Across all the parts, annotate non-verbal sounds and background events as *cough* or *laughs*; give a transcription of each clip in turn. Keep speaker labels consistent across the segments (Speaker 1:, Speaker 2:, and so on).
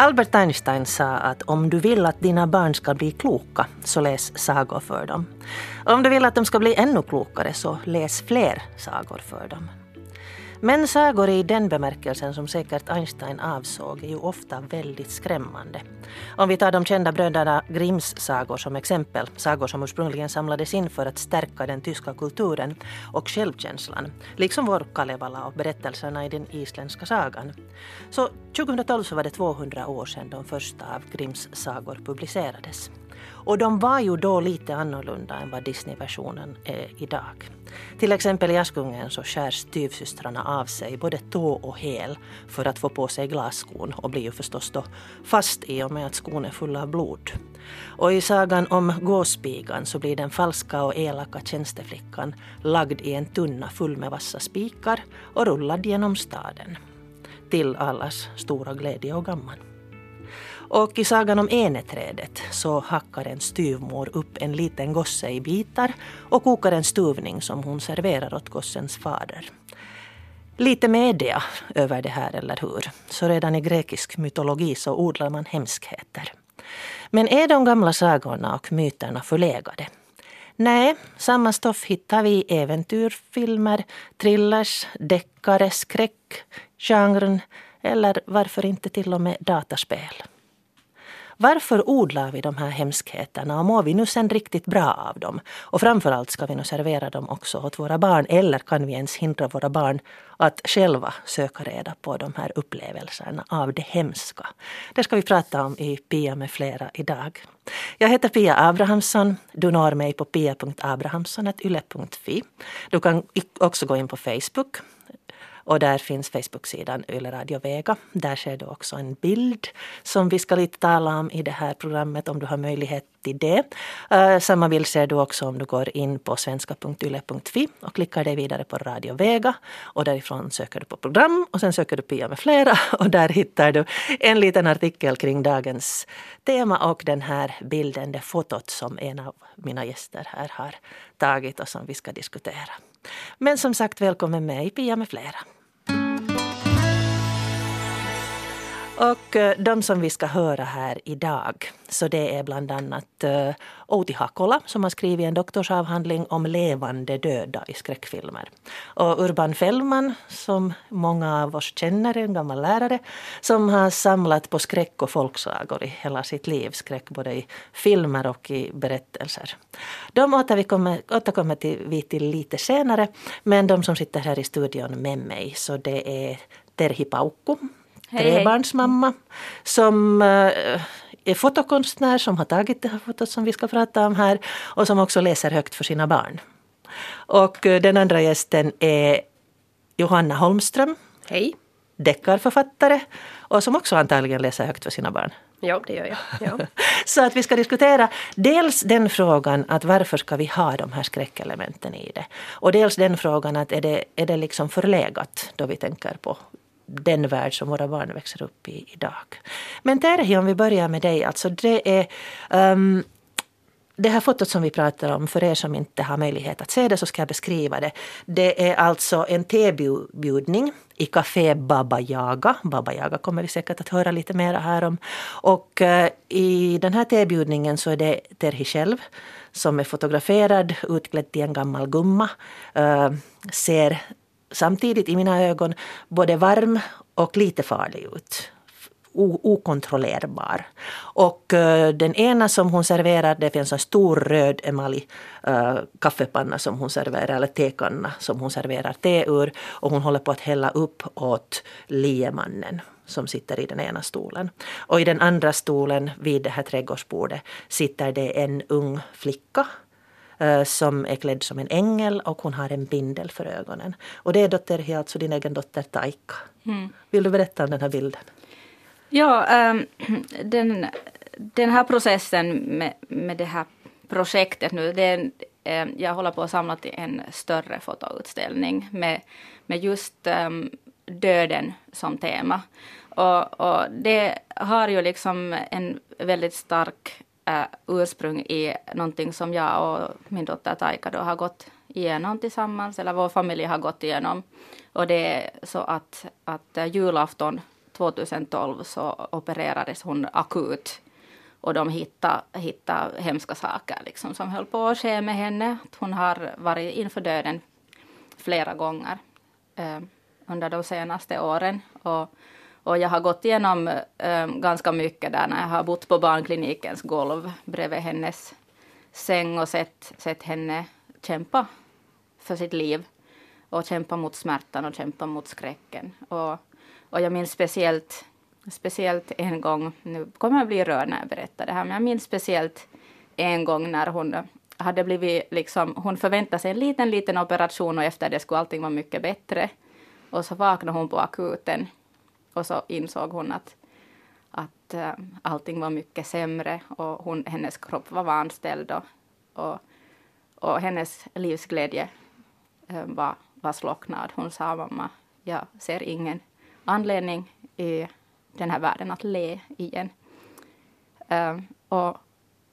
Speaker 1: Albert Einstein sa att om du vill att dina barn ska bli kloka så läs sagor för dem. Om du vill att de ska bli ännu klokare så läs fler sagor för dem. Men sagor i den bemärkelsen som säkert Einstein avsåg är ju ofta väldigt skrämmande. Om vi tar de kända bröderna Grimms sagor som exempel, sagor som ursprungligen samlades in för att stärka den tyska kulturen och självkänslan, liksom vår Kalevala och berättelserna i den isländska sagan. Så 2012 så var det 200 år sedan de första av Grimms sagor publicerades. Och de var ju då lite annorlunda än vad Disney-versionen är idag. Till exempel i Askungen så skär styvsystrarna av sig både tå och häl för att få på sig glasskon och blir ju förstås då fast i och med att skon är full av blod. Och i sagan om gåspigan så blir den falska och elaka tjänsteflickan lagd i en tunna full med vassa spikar och rullad genom staden. Till allas stora glädje och gamman. Och i sagan om eneträdet så hackar en styvmor upp en liten gosse i bitar och kokar en stuvning som hon serverar åt gossens fader. Lite media över det här, eller hur? Så redan i grekisk mytologi så odlar man hemskheter. Men är de gamla sagorna och myterna förlegade? Nej, samma stoff hittar vi i äventyrfilmer, thrillers, deckare, skräck, genren eller varför inte till och med dataspel. Varför odlar vi de här hemskheterna och mår vi nu sen riktigt bra av dem? Och framförallt ska vi nu servera dem också åt våra barn eller kan vi ens hindra våra barn att själva söka reda på de här upplevelserna av det hemska? Det ska vi prata om i Pia med flera idag. Jag heter Pia Abrahamsson. Du når mig på pia.abrahamsson.yle.fi. Du kan också gå in på Facebook och där finns Facebook-sidan Yle Radio Vega. Där ser du också en bild som vi ska lite tala om i det här programmet om du har möjlighet till det. Uh, samma bild ser du också om du går in på svenska.yle.fi och klickar dig vidare på Radio Vega. Och därifrån söker du på program och sen söker du Pia med flera *laughs* och där hittar du en liten artikel kring dagens tema och den här bilden, det fotot som en av mina gäster här har tagit och som vi ska diskutera. Men som sagt, välkommen med i Pia med flera. Och eh, de som vi ska höra här idag, så det är bland annat eh, Outi Hakola som har skrivit en doktorsavhandling om levande döda i skräckfilmer. Och Urban Fellman, som många av oss känner, en gammal lärare, som har samlat på skräck och folksagor i hela sitt liv. Skräck både i filmer och i berättelser. De återkommer, återkommer till, vi till lite senare, men de som sitter här i studion med mig, så det är Terhi Paukku trebarnsmamma som eh, är fotokonstnär som har tagit det här fotot som vi ska prata om här och som också läser högt för sina barn. Och eh, den andra gästen är Johanna Holmström.
Speaker 2: Hej.
Speaker 1: Deckarförfattare och som också antagligen läser högt för sina barn.
Speaker 2: Ja, det gör jag. Ja. *laughs*
Speaker 1: Så att vi ska diskutera dels den frågan att varför ska vi ha de här skräckelementen i det? Och dels den frågan att är det, är det liksom förlegat då vi tänker på den värld som våra barn växer upp i idag. Men Terhi, om vi börjar med dig. Alltså det är um, det här fotot som vi pratar om, för er som inte har möjlighet att se det så ska jag beskriva det. Det är alltså en tebjudning i Café Baba Yaga. Baba Yaga kommer vi säkert att höra lite mer här om. Och uh, i den här tebjudningen så är det Terhi själv som är fotograferad, utklädd till en gammal gumma. Uh, ser samtidigt i mina ögon både varm och lite farlig ut. O okontrollerbar. Och uh, den ena som hon serverar, det finns en stor röd emalj uh, kaffepanna som hon serverar, eller tekanna som hon serverar te ur. Och hon håller på att hälla upp åt liemannen som sitter i den ena stolen. Och i den andra stolen vid det här trädgårdsbordet sitter det en ung flicka som är klädd som en ängel och hon har en bindel för ögonen. Och det är dotter, alltså din egen dotter Taika. Mm. Vill du berätta om den här bilden?
Speaker 3: Ja, um, *clears throat* den, den här processen med, med det här projektet nu, det är, um, jag håller på att samla till en större fotoutställning med, med just um, döden som tema. Och, och, det har ju liksom en väldigt stark äh, ursprung i någonting som jag och min dotter Taika då har gått igenom tillsammans, eller vår familj har gått igenom. Och det är så att, att äh, julafton 2012 så opererades hon akut och de hittade, hittade hemska saker liksom, som höll på att ske med henne. Hon har varit inför döden flera gånger eh, under de senaste åren. Och, och jag har gått igenom um, ganska mycket där när jag har bott på barnklinikens golv bredvid hennes säng och sett, sett henne kämpa för sitt liv och kämpa mot smärtan och kämpa mot skräcken. Och, och jag minns speciellt, speciellt en gång, nu kommer jag bli rörd när jag berättar det här, men jag minns speciellt en gång när hon hade blivit liksom, hon förväntade sig en liten, liten operation och efter det skulle allting vara mycket bättre. Och så vaknade hon på akuten och så insåg hon att, att eh, allting var mycket sämre och hon, hennes kropp var vanställd och, och, och hennes livsglädje eh, var, var slocknad. Hon sa mamma, jag ser ingen anledning i den här världen att le igen. Eh, och,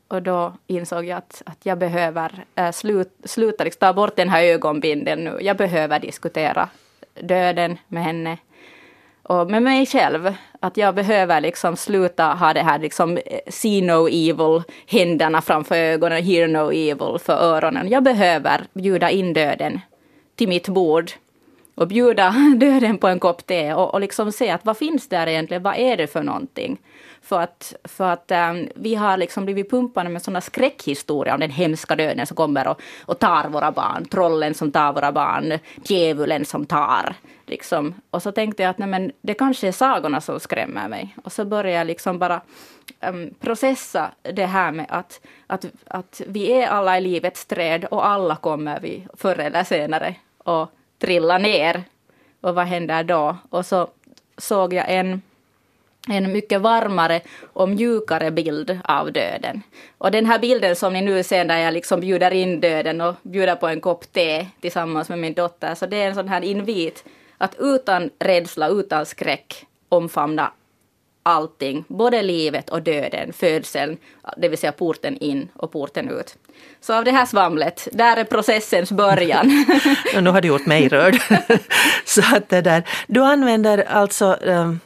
Speaker 3: och då insåg jag att, att jag behöver äh, slut, sluta liksom, ta bort den här ögonbinden nu. Jag behöver diskutera döden med henne och med mig själv. Att jag behöver liksom sluta ha det här liksom eh, see no evil, händerna framför ögonen, hear no evil för öronen. Jag behöver bjuda in döden till mitt bord och bjuda *laughs* döden på en kopp te och, och liksom se att vad finns där egentligen, vad är det för någonting? För att, för att um, vi har liksom blivit pumpade med sådana skräckhistorier om den hemska döden som kommer och, och tar våra barn. Trollen som tar våra barn, djävulen som tar. Liksom. Och så tänkte jag att nej, men det kanske är sagorna som skrämmer mig. Och så började jag liksom bara um, processa det här med att, att, att vi är alla i livets träd och alla kommer vi förr eller senare Och trilla ner. Och vad händer då? Och så såg jag en en mycket varmare och mjukare bild av döden. Och den här bilden som ni nu ser där jag liksom bjuder in döden och bjuder på en kopp te tillsammans med min dotter, så det är en sån här invit att utan rädsla, utan skräck omfamna allting, både livet och döden, födseln, det vill säga porten in och porten ut. Så av det här svamlet, där är processens början. *laughs*
Speaker 1: nu har du gjort mig rörd. *laughs* Så att det där, du använder alltså um,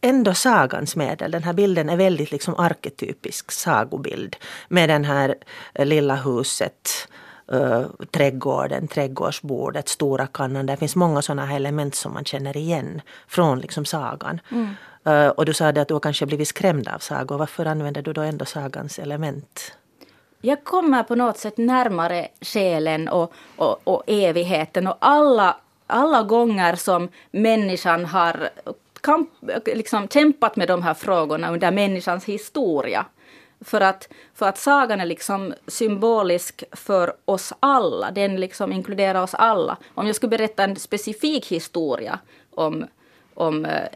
Speaker 1: ändå sagans medel. Den här bilden är väldigt liksom arketypisk sagobild. Med den här lilla huset, uh, trädgården, trädgårdsbordet, stora kannan. Det finns många sådana element som man känner igen från liksom sagan. Mm. Uh, och du sa det att du har kanske blivit skrämd av sagor. Varför använder du då ändå sagans element?
Speaker 3: Jag kommer på något sätt närmare själen och, och, och evigheten och alla alla gånger som människan har kamp, liksom, kämpat med de här frågorna under människans historia. För att, för att sagan är liksom symbolisk för oss alla. Den liksom inkluderar oss alla. Om jag skulle berätta en specifik historia om, om eh,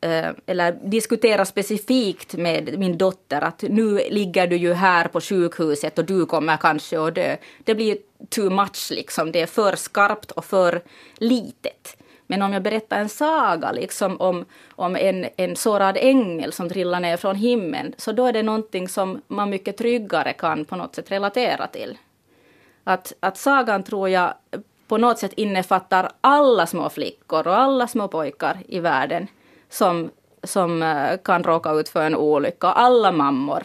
Speaker 3: Eh, eller diskutera specifikt med min dotter att nu ligger du ju här på sjukhuset och du kommer kanske att dö. Det blir too much liksom. Det är för skarpt och för litet. Men om jag berättar en saga liksom om, om en, en sårad ängel som trillar ner från himlen, så då är det någonting som man mycket tryggare kan på något sätt relatera till. Att, att sagan tror jag på något sätt innefattar alla små flickor och alla små pojkar i världen som, som eh, kan råka ut för en olycka. Alla mammor.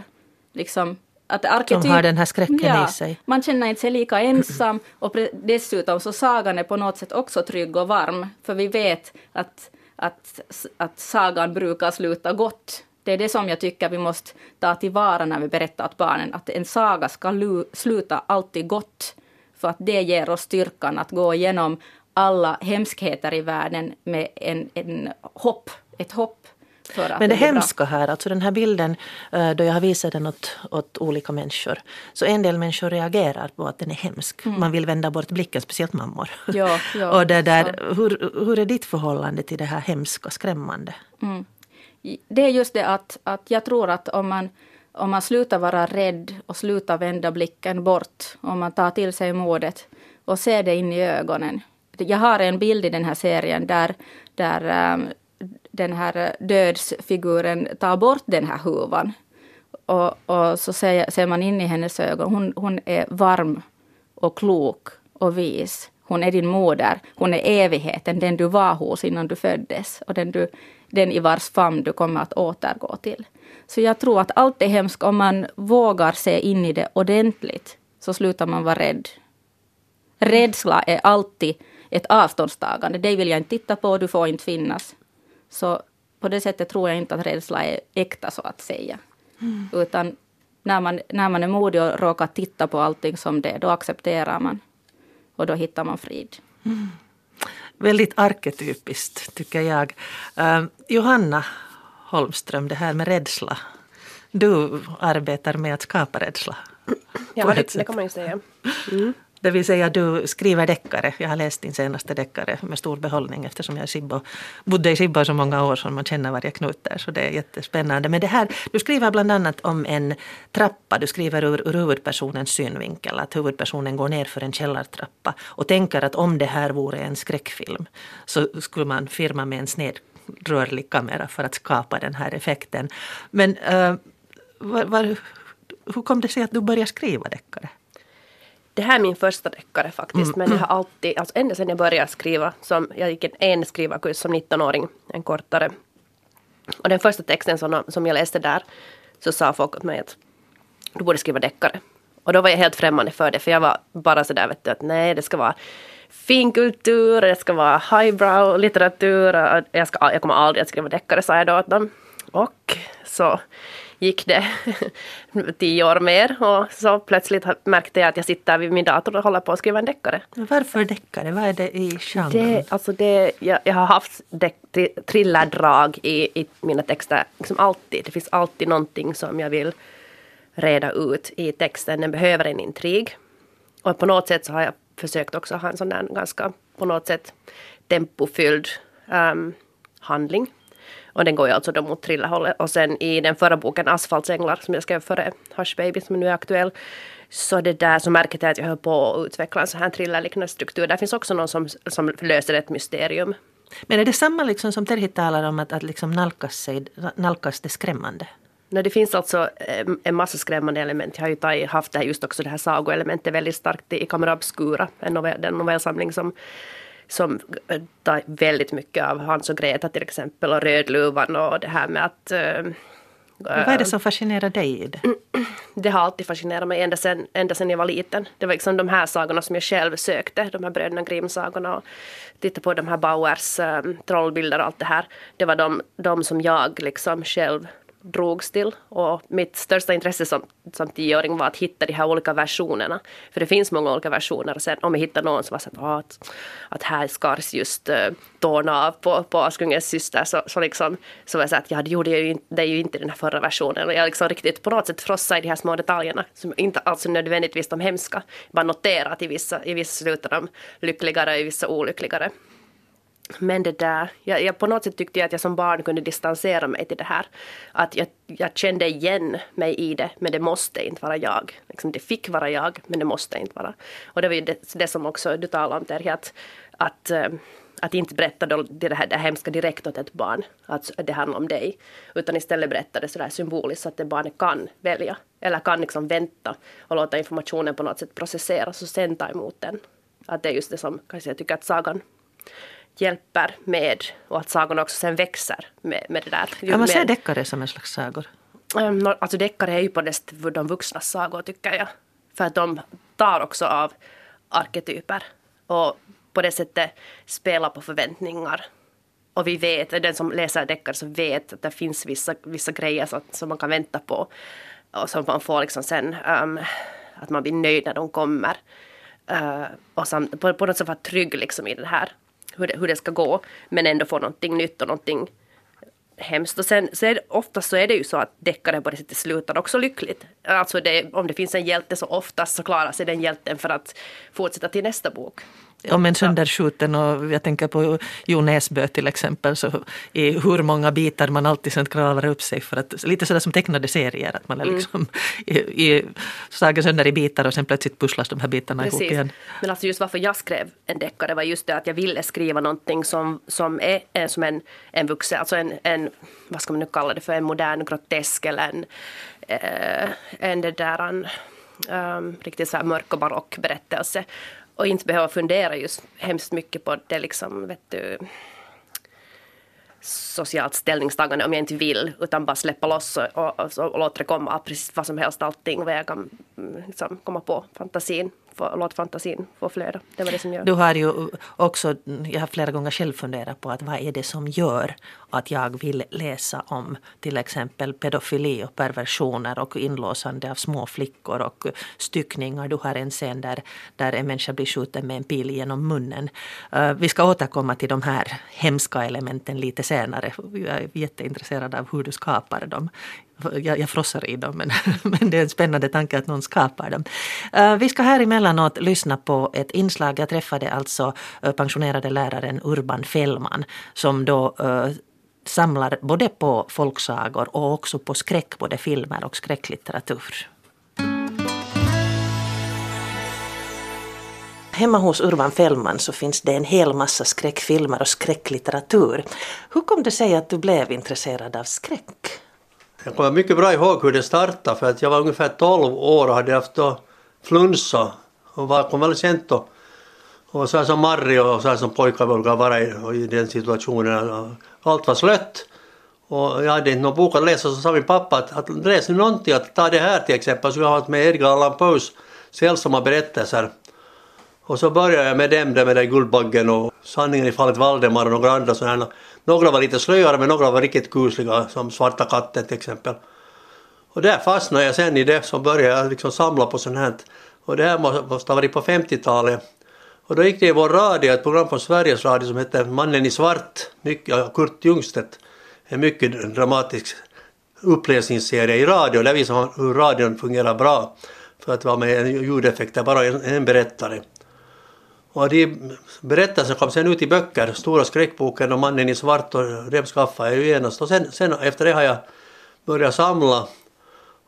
Speaker 3: Liksom,
Speaker 1: att arketyp, som har den här skräcken ja, i sig.
Speaker 3: Man känner inte sig lika ensam och dessutom så sagan är på något sätt också trygg och varm. För vi vet att, att, att sagan brukar sluta gott. Det är det som jag tycker vi måste ta tillvara när vi berättar åt barnen. Att en saga ska sluta alltid gott. För att det ger oss styrkan att gå igenom alla hemskheter i världen med en, en hopp, ett hopp
Speaker 1: men det, hemska här, alltså den här bilden, eh, då jag har visat den åt, åt olika människor, så en del människor reagerar på att den är hemsk. Mm. Man vill vända bort blicken, speciellt mammor.
Speaker 3: Ja, *laughs* ja,
Speaker 1: och det där, hur, hur är ditt förhållande till det här hemska, skrämmande? Mm.
Speaker 3: Det är just det att, att jag tror att om man om man slutar vara rädd och slutar vända blicken bort, om man tar till sig modet och ser det in i ögonen. Jag har en bild i den här serien där, där um, den här eh, dödsfiguren tar bort den här huvan. Och, och så ser, ser, man in i hennes ögon. Hon, hon är varm och klok och vis. hon är din moder, hon är evigheten, den du var hos innan du föddes och den, du, den i vars famn du kommer att återgå till. Så jag tror att allt är hemskt om man vågar se in i det ordentligt så slutar man vara rädd. Rädsla är alltid ett avståndstagande. Det vill jag inte titta på, du får inte finnas. Så på det sättet tror jag inte att rädsla är äkta så att säga. Mm. Utan när man, när man är modig och råkar titta på allting som det är, då accepterar man. Och då hittar man frid. Mm.
Speaker 1: Väldigt arketypiskt tycker jag. Uh, Johanna Holmström, det här med rädsla. Du arbetar med att skapa rädsla.
Speaker 2: Ja, det, det kan man ju säga. Mm. *laughs*
Speaker 1: Det vill säga du skriver deckare. Jag har läst din senaste deckare med stor behållning eftersom jag Sibbo, bodde i Sibbo så många år så man känner varje knut där. Så det är jättespännande. Men det här, du skriver bland annat om en trappa. Du skriver ur, ur huvudpersonens synvinkel. Att huvudpersonen går ner för en källartrappa och tänker att om det här vore en skräckfilm så skulle man firma med en sned rörlig kamera för att skapa den här effekten. Men uh, var, var, hur kom det sig att du började skriva deckare?
Speaker 2: Det här är min första deckare faktiskt, mm. men jag har alltid, alltså ända sedan jag började skriva, som, jag gick en, en skrivarkurs som 19-åring, en kortare. Och den första texten som, som jag läste där, så sa folk åt mig att du borde skriva deckare. Och då var jag helt främmande för det, för jag var bara sådär vet du, att nej, det ska vara finkultur, det ska vara highbrow litteratur, jag, ska, jag kommer aldrig att skriva deckare, sa jag då åt dem. Och så gick det *laughs* tio år mer och så plötsligt märkte jag att jag sitter vid min dator och håller på att skriva en deckare.
Speaker 1: Varför deckare? Vad är det i genren?
Speaker 2: Det, alltså det, jag, jag har haft thrillerdrag i, i mina texter liksom alltid. Det finns alltid någonting som jag vill reda ut i texten. Den behöver en intrig. Och på något sätt så har jag försökt också ha en sån där ganska på något sätt tempofylld um, handling. Och den går ju alltså då mot thrillerhållet. Och sen i den förra boken Asfaltsänglar som jag skrev före Hush Baby som nu är aktuell. Så det där så märkte jag att jag höll på att utveckla en sån här thrillerliknande struktur. Där finns också någon som, som löser ett mysterium.
Speaker 1: Men är det samma liksom som Terhi talar om att, att liksom nalkas, sig, nalkas det skrämmande?
Speaker 2: Nej, det finns alltså eh, en massa skrämmande element. Jag har ju tagit, haft det här, just också det här sagoelementet väldigt starkt i Camera Obscura, en novell, den novellsamling som som eh, tar väldigt mycket av Hans och Greta till exempel och Rödluvan och det här med att
Speaker 1: uh, vad är det som fascinerar dig i det? *clears throat*
Speaker 2: Det har alltid fascinerat mig ända sedan, ända sedan jag var liten. Det var liksom de här sagorna som jag själv sökte, de här bröderna Grimm-sagorna och titta på de här Bauers um, trollbilder och allt det här. Det var de, de som jag liksom själv drogs till. Och mitt största intresse som, som tioåring var att hitta de här olika versionerna. För det finns många olika versioner. Och sen om jag hittade någon som var så att, att, att här skars just uh, tårna av på, på Askungens syster så, så, liksom, så var jag så att ja, det gjorde jag ju inte, det är ju inte den här förra versionen. Och jag liksom riktigt på något sätt frossa i de här små detaljerna som inte alls nödvändigtvis de hemska. Bara notera att i vissa, i vissa slutar de lyckligare och i vissa olyckligare. Men det där, jag, jag, på något sätt tyckte jag att jag som barn kunde distansera mig till det här. Att jag, jag kände igen mig i det, men det måste inte vara jag. Liksom, det fick vara jag, men det måste inte vara. Och det var ju det, det som också du talade om Terje, att, att, eh, att inte berätta då det, här, det hemska direkt åt ett barn, att det handlar om dig. Utan istället berätta det sådär symboliskt så att det barnet kan välja. Eller kan liksom vänta och låta informationen på något sätt processeras och sen ta emot den. Att det är just det som kanske jag tycker att sagan hjälper med och att sagorna också sen växer med, med det där.
Speaker 1: Kan man se deckare som en slags sagor?
Speaker 2: Um, alltså deckare är ju på det de vuxnas sagor tycker jag. För att de tar också av arketyper och på det sättet spelar på förväntningar. Och vi vet, den som läser deckare så vet att det finns vissa, vissa grejer som, som man kan vänta på. Och som man får liksom sen, um, att man blir nöjd när de kommer. Uh, och sam, på, på något sätt vara trygg liksom i det här hur det, hur det ska gå. Men ändå få någonting nytt och någonting hemskt. Och sen så är det, oftast så är det ju så att deckare på det sättet slutar också lyckligt. Alltså det, om det finns en hjälte så oftast så klarar sig den hjälten för att fortsätta till nästa bok.
Speaker 1: Om en sönderskjuten och jag tänker på Jo Nesbø till exempel så i hur många bitar man alltid sen kravar upp sig för att lite sådär som tecknade serier att man är mm. liksom mm. i, i, slagen sönder i bitar och sen plötsligt pusslas de här bitarna Precis. ihop igen.
Speaker 2: Men alltså just varför jag skrev en deckare var just det att jag ville skriva någonting som, som är, är som en, en vuxen, alltså en, en, vad ska man nu kalla det för, en modern grotesk eller en, eh, en det där en, um, riktigt så här mörk och barock berättelse och inte behöva fundera just hemskt mycket på det liksom, vet du, socialt ställningstagande om jag inte vill, utan bara släppa loss och, och, och, och låta det komma precis vad som helst, allting vad jag kan liksom, komma på, fantasin få, fantasin få flöda. Det var det som gör.
Speaker 1: Du har ju också, jag har flera gånger själv funderat på att vad är det som gör att jag vill läsa om till exempel pedofili och perversioner och inlåsande av små flickor och styckningar. Du har en scen där, där en människa blir skjuten med en pil genom munnen. Eh, vi ska återkomma till de här hemska elementen lite senare. Jag är jätteintresserad av hur du skapar dem jag, jag frossar i dem, men, *laughs* men det är en spännande tanke att någon skapar dem. Eh, vi ska här emellanåt lyssna på ett inslag. Jag träffade alltså eh, pensionerade läraren Urban Fällman som då eh, samlar både på folksagor och också på skräck, både filmer och skräcklitteratur. Hemma hos Urban Fällman så finns det en hel massa skräckfilmer och skräcklitteratur. Hur kom det sig att du blev intresserad av skräck?
Speaker 4: Jag kommer mycket bra ihåg hur det startade för att jag var ungefär 12 år och hade haft då flunsa och var konvalescent och, och så här som Marri och så här som pojkar brukar vara i, i den situationen. Allt var slött och jag hade inte någon bok att läsa så sa min pappa att, att läs nu någonting, att ta det här till exempel. Så jag har haft med Edgar Allan Poes sällsamma berättelser. Och så började jag med dem, där med den Guldbaggen och Sanningen i fallet Valdemar och några andra sådana några var lite slöare men några var riktigt kusliga som Svarta katten till exempel. Och där fastnade jag sen i det som började jag liksom samla på sånt här. Och det här måste ha varit på 50-talet. Och då gick det i vår radio, ett program från Sveriges Radio som hette Mannen i svart, mycket, Kurt Ljungstedt. En mycket dramatisk uppläsningsserie i radio. Där visar man hur radion fungerar bra. För att vara med ljudeffekter, bara en, en berättare. Och de berättelserna kom sen ut i böcker, Stora skräckboken och Mannen i svart och dem skaffade jag ju genast. Och sen, sen efter det har jag börjat samla.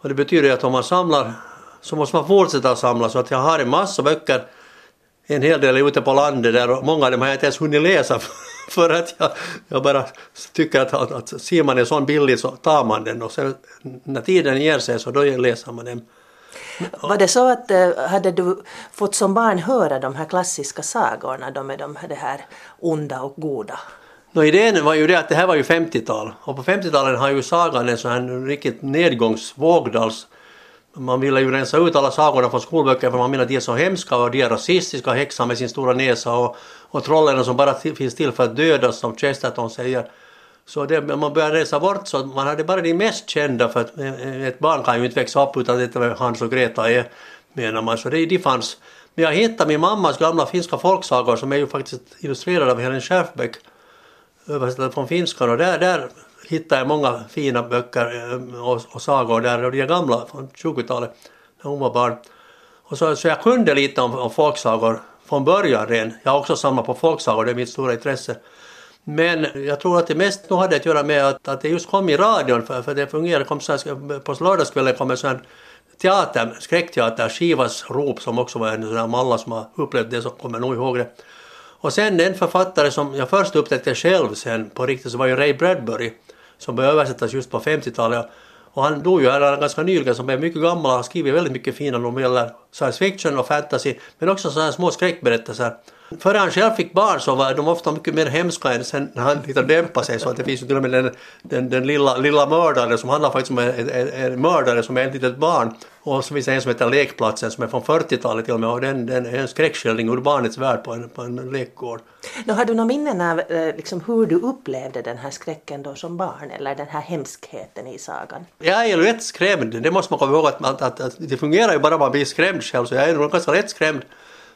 Speaker 4: Och det betyder att om man samlar så måste man fortsätta samla så att jag har en massa böcker. En hel del är ute på landet där och många av dem har jag inte ens hunnit läsa *laughs* för att jag, jag bara tycker att, att, att ser man en sån billig så tar man den och sen när tiden ger sig så då läser man den.
Speaker 1: Var det så att eh, hade du fått som barn höra de här klassiska sagorna då med de, det här onda och goda?
Speaker 4: No, idén var ju det att det här var ju 50-tal och på 50-talet har ju sagan en sån här riktigt nedgångsvåg. man ville ju rensa ut alla sagorna från skolböcker för man menar att de är så hemska och de är rasistiska, häxan med sin stora näsa och, och trollen som bara finns till för att dödas som Chesterton säger. Så det, man började resa bort så man hade bara de mest kända för att eh, eh, ett barn kan ju inte växa upp utan att veta Hans och Greta är menar man. Så det, de fanns. Men jag hittade min mammas gamla finska folksagor som är ju faktiskt illustrerade av Helen Schärfbeck översatta från finskan och där, där hittade jag många fina böcker eh, och, och sagor där och de är gamla från 20-talet när hon var barn. Och så, så jag kunde lite om, om folksagor från början redan. Jag har också samlat på folksagor, det är mitt stora intresse. Men jag tror att det mest nog hade att göra med att, att det just kom i radion för, för det fungerade, kom så här, på lördagskvällen kom en sån här teater, skräckteater, Skivas rop som också var en sån här malla som har upplevt det så kommer nog ihåg det. Och sen en författare som jag först upptäckte själv sen på riktigt så var ju Ray Bradbury som började översättas just på 50-talet. Och han dog ju här ganska nyligen som är mycket gammal och har skrivit väldigt mycket fina noveller, science fiction och fantasy, men också sådana små skräckberättelser. Före han själv fick barn så var de ofta mycket mer hemska än sen när han liksom dämpade sig så att det finns ju till och med den, den, den lilla, lilla mördaren som handlar faktiskt om en, en, en mördare som är ett litet barn. Och så finns det en som heter Lekplatsen som är från 40-talet till och med och den, den är en skräckskildring ur barnets värld på en, på en lekgård.
Speaker 1: Då har du några minnen av eh, liksom, hur du upplevde den här skräcken då som barn eller den här hemskheten i sagan?
Speaker 4: Jag är ju lätt skrämd, det måste man komma ihåg att, att, att, att det fungerar ju bara om man blir skrämd själv så jag är nog ganska lätt skrämd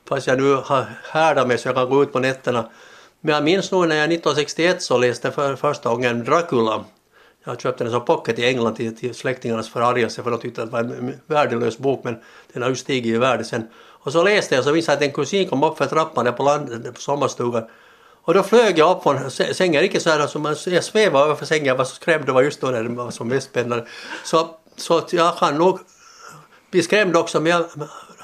Speaker 4: fast jag nu har härdat mig så jag kan gå ut på nätterna. Men jag minns nog när jag 1961 så läste för första gången Dracula. Jag köpte den som pocket i England till, till släktingarnas förargelse för de tyckte att det var en värdelös bok men den har ju stigit i värde sen. Och så läste jag och så visade att en kusin kom upp för trappan där på, land, på sommarstugan. Och då flög jag upp från sängen, inte så här som alltså, jag svävade över sängen, jag var så skrämd, det var just då när det var som mest spännande. Så, så jag kan nog bli skrämd också men jag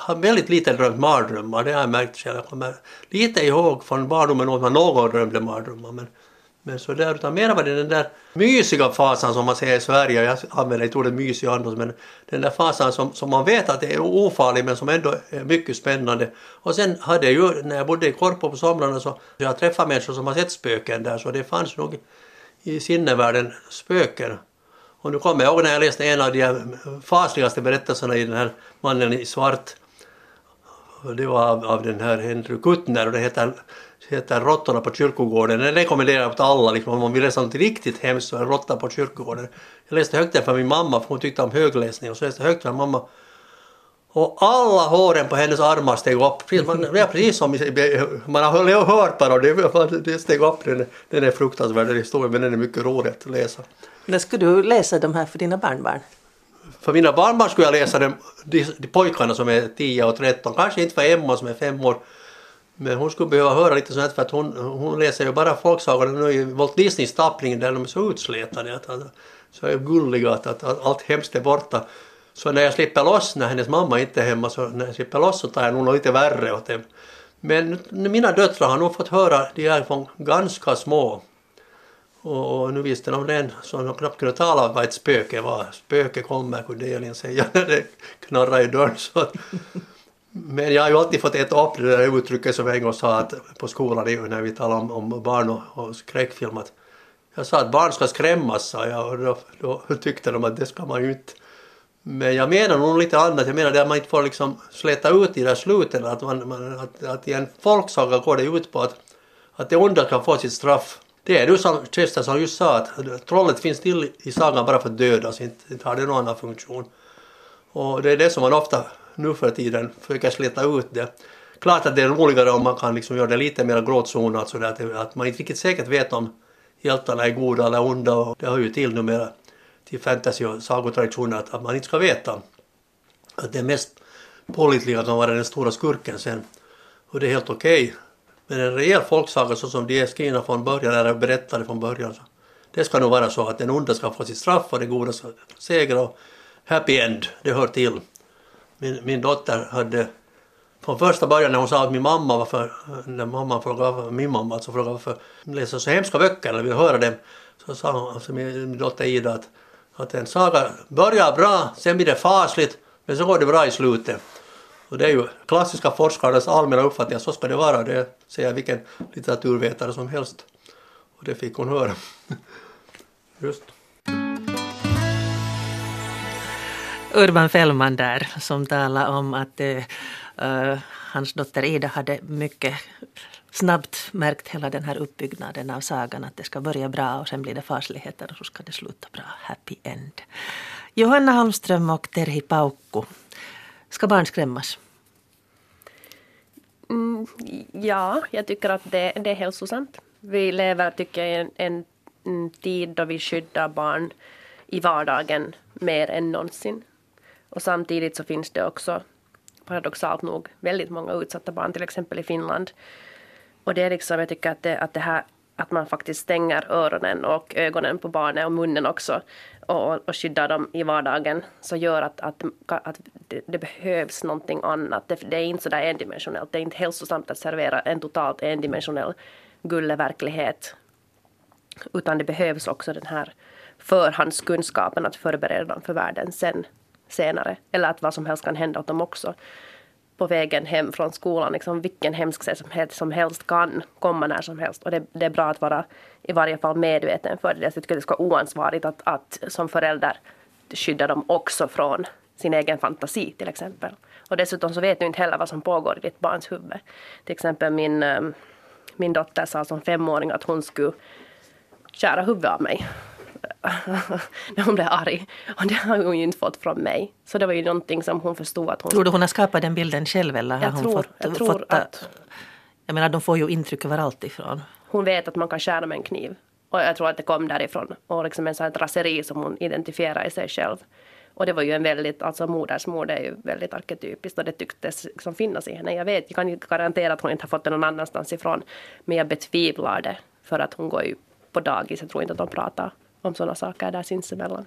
Speaker 4: har väldigt lite drömt mardrömmar, det har jag märkt själv. Jag kommer lite ihåg från barndomen att man någon drömde mardrömmar men Men så där, utan mer var det den där mysiga fasan som man säger i Sverige, jag använder inte ordet mysig annars, men den där fasan som, som man vet att det är ofarlig men som ändå är mycket spännande. Och sen hade jag ju, när jag bodde i Korpo på somrarna så jag träffade människor som har sett spöken där så det fanns nog i sinnevärlden spöken. Och nu kommer jag ihåg när jag läste en av de fasligaste berättelserna i den här Mannen i svart. Det var av, av den här Henry Kuttner och det heter heter Råttorna på kyrkogården. Den rekommenderar jag åt alla liksom, om man vill läsa något riktigt hemskt så är Råttorna på kyrkogården. Jag läste högt den för min mamma för hon tyckte om högläsning och så läste jag högt för mamma. Och alla håren på hennes armar steg upp. Precis, man, ja, precis som man har hört bara det, det steg upp. Den, den är fruktansvärd den historien men den är mycket rolig att läsa.
Speaker 1: När skulle du läsa de här för dina barnbarn?
Speaker 4: För mina barnbarn skulle jag läsa dem, de, de pojkarna som är 10 och 13, kanske inte för Emma som är 5 år. Men hon skulle behöva höra lite sånt för att hon, hon läser ju bara folksagor nu i Walt Disneys tappning där de är så utslätade, att, att, så är gulliga att, att, att allt hemskt är borta. Så när jag slipper loss, när hennes mamma inte är hemma, så när jag slipper loss så tar jag nog lite värre åt dem. Men mina döttrar har nog fått höra, de är från ganska små. Och, och nu visste de den som de knappt kunde tala om vad ett spöke var. Spöke kommer, kunde Elin säga när det knarrade i dörren. Så men jag har ju alltid fått äta upp det där uttrycket som jag en gång sa att på skolan när vi talade om, om barn och, och skräckfilm. Att jag sa att barn ska skrämmas sa jag och då, då tyckte de att det ska man ju inte. Men jag menar nog lite annat. Jag menar att man inte får liksom släta ut i det sluten. Att, man, man, att, att i en folksaga går det ut på att, att det onda kan få sitt straff. Det är du som Chesterton just sa att trollet finns till i sagan bara för att dödas, inte, inte har det någon annan funktion. Och det är det som man ofta nu för tiden försöker släta ut det. Klart att det är roligare om man kan liksom göra det lite mer gråtzonat sådär att, att man inte riktigt säkert vet om hjältarna är goda eller onda och det hör ju till numera till fantasy och sagotraditioner att, att man inte ska veta att det mest pålitliga kan vara den stora skurken sen och det är helt okej. Men en rejäl folksaga så som de är skrivna från början eller berättade från början så det ska nog vara så att den onda ska få sitt straff och det goda ska segra och happy end, det hör till min, min dotter hade från första början när hon sa att min mamma varför, när mamma frågade, min mamma alltså frågade varför läser så hemska böcker eller vill höra dem, så sa hon, alltså min, min dotter Ida att, att en saga börjar bra, sen blir det fasligt, men så går det bra i slutet. Och det är ju klassiska forskarens allmänna uppfattning, att så ska det vara, det säger vilken litteraturvetare som helst. Och det fick hon höra. *laughs* Just.
Speaker 1: Urban Fällman där som talade om att uh, hans dotter Ida hade mycket snabbt märkt hela den här uppbyggnaden av sagan att det ska börja bra och sen blir det fasligheter och så ska det sluta bra. Happy end. Johanna Halmström och Terhi Paukku. Ska barn skrämmas?
Speaker 2: Mm, ja, jag tycker att det, det är hälsosamt. Vi lever, tycker jag, i en, en tid då vi skyddar barn i vardagen mer än någonsin. Och samtidigt så finns det också paradoxalt nog väldigt många utsatta barn, till exempel i Finland. Och det är liksom, jag tycker att det, att det här att man faktiskt stänger öronen och ögonen på barnen och munnen också och, och skyddar dem i vardagen så gör att, att, att det, det behövs någonting annat. Det, det, är inte så där endimensionellt. Det är inte hälsosamt att servera en totalt endimensionell gulleverklighet. Utan det behövs också den här förhandskunskapen att förbereda dem för världen sen senare. Eller att vad som helst kan hända åt dem också på vägen hem från skolan. Liksom vilken hemsk som helst, som helst kan komma när som helst. Och det, det, är bra att vara i varje fall medveten för det. Jag tycker det ska vara oansvarigt att, att som förälder skydda dem också från sin egen fantasi till exempel. Och dessutom så vet du inte heller vad som pågår i ditt barns huvud. Till exempel min, eh, min dotter sa som femåring att hon skulle skära huvudet av mig. *laughs* när hon blev arg. Och det har hon ju inte fått från mig. Så det var ju någonting som hon förstod att hon...
Speaker 1: Tror du hon har skapat den bilden själv eller har
Speaker 2: jag
Speaker 1: hon
Speaker 2: tror,
Speaker 1: fått,
Speaker 2: jag tror
Speaker 1: fått,
Speaker 2: att...
Speaker 1: Jag menar de får ju intryck överallt ifrån.
Speaker 2: Hon vet att man kan skära med en kniv. Och jag tror att det kom därifrån. Och liksom en sån här raseri som hon identifierar i sig själv. Och det var ju en väldigt, alltså modersmord är ju väldigt arketypiskt och det tycktes liksom finnas i henne. Jag vet, jag kan inte garantera att hon inte har fått det någon annanstans ifrån. Men jag betvivlar det. För att hon går ju på dagis, jag tror inte att de pratar om sådana saker där sinsemellan.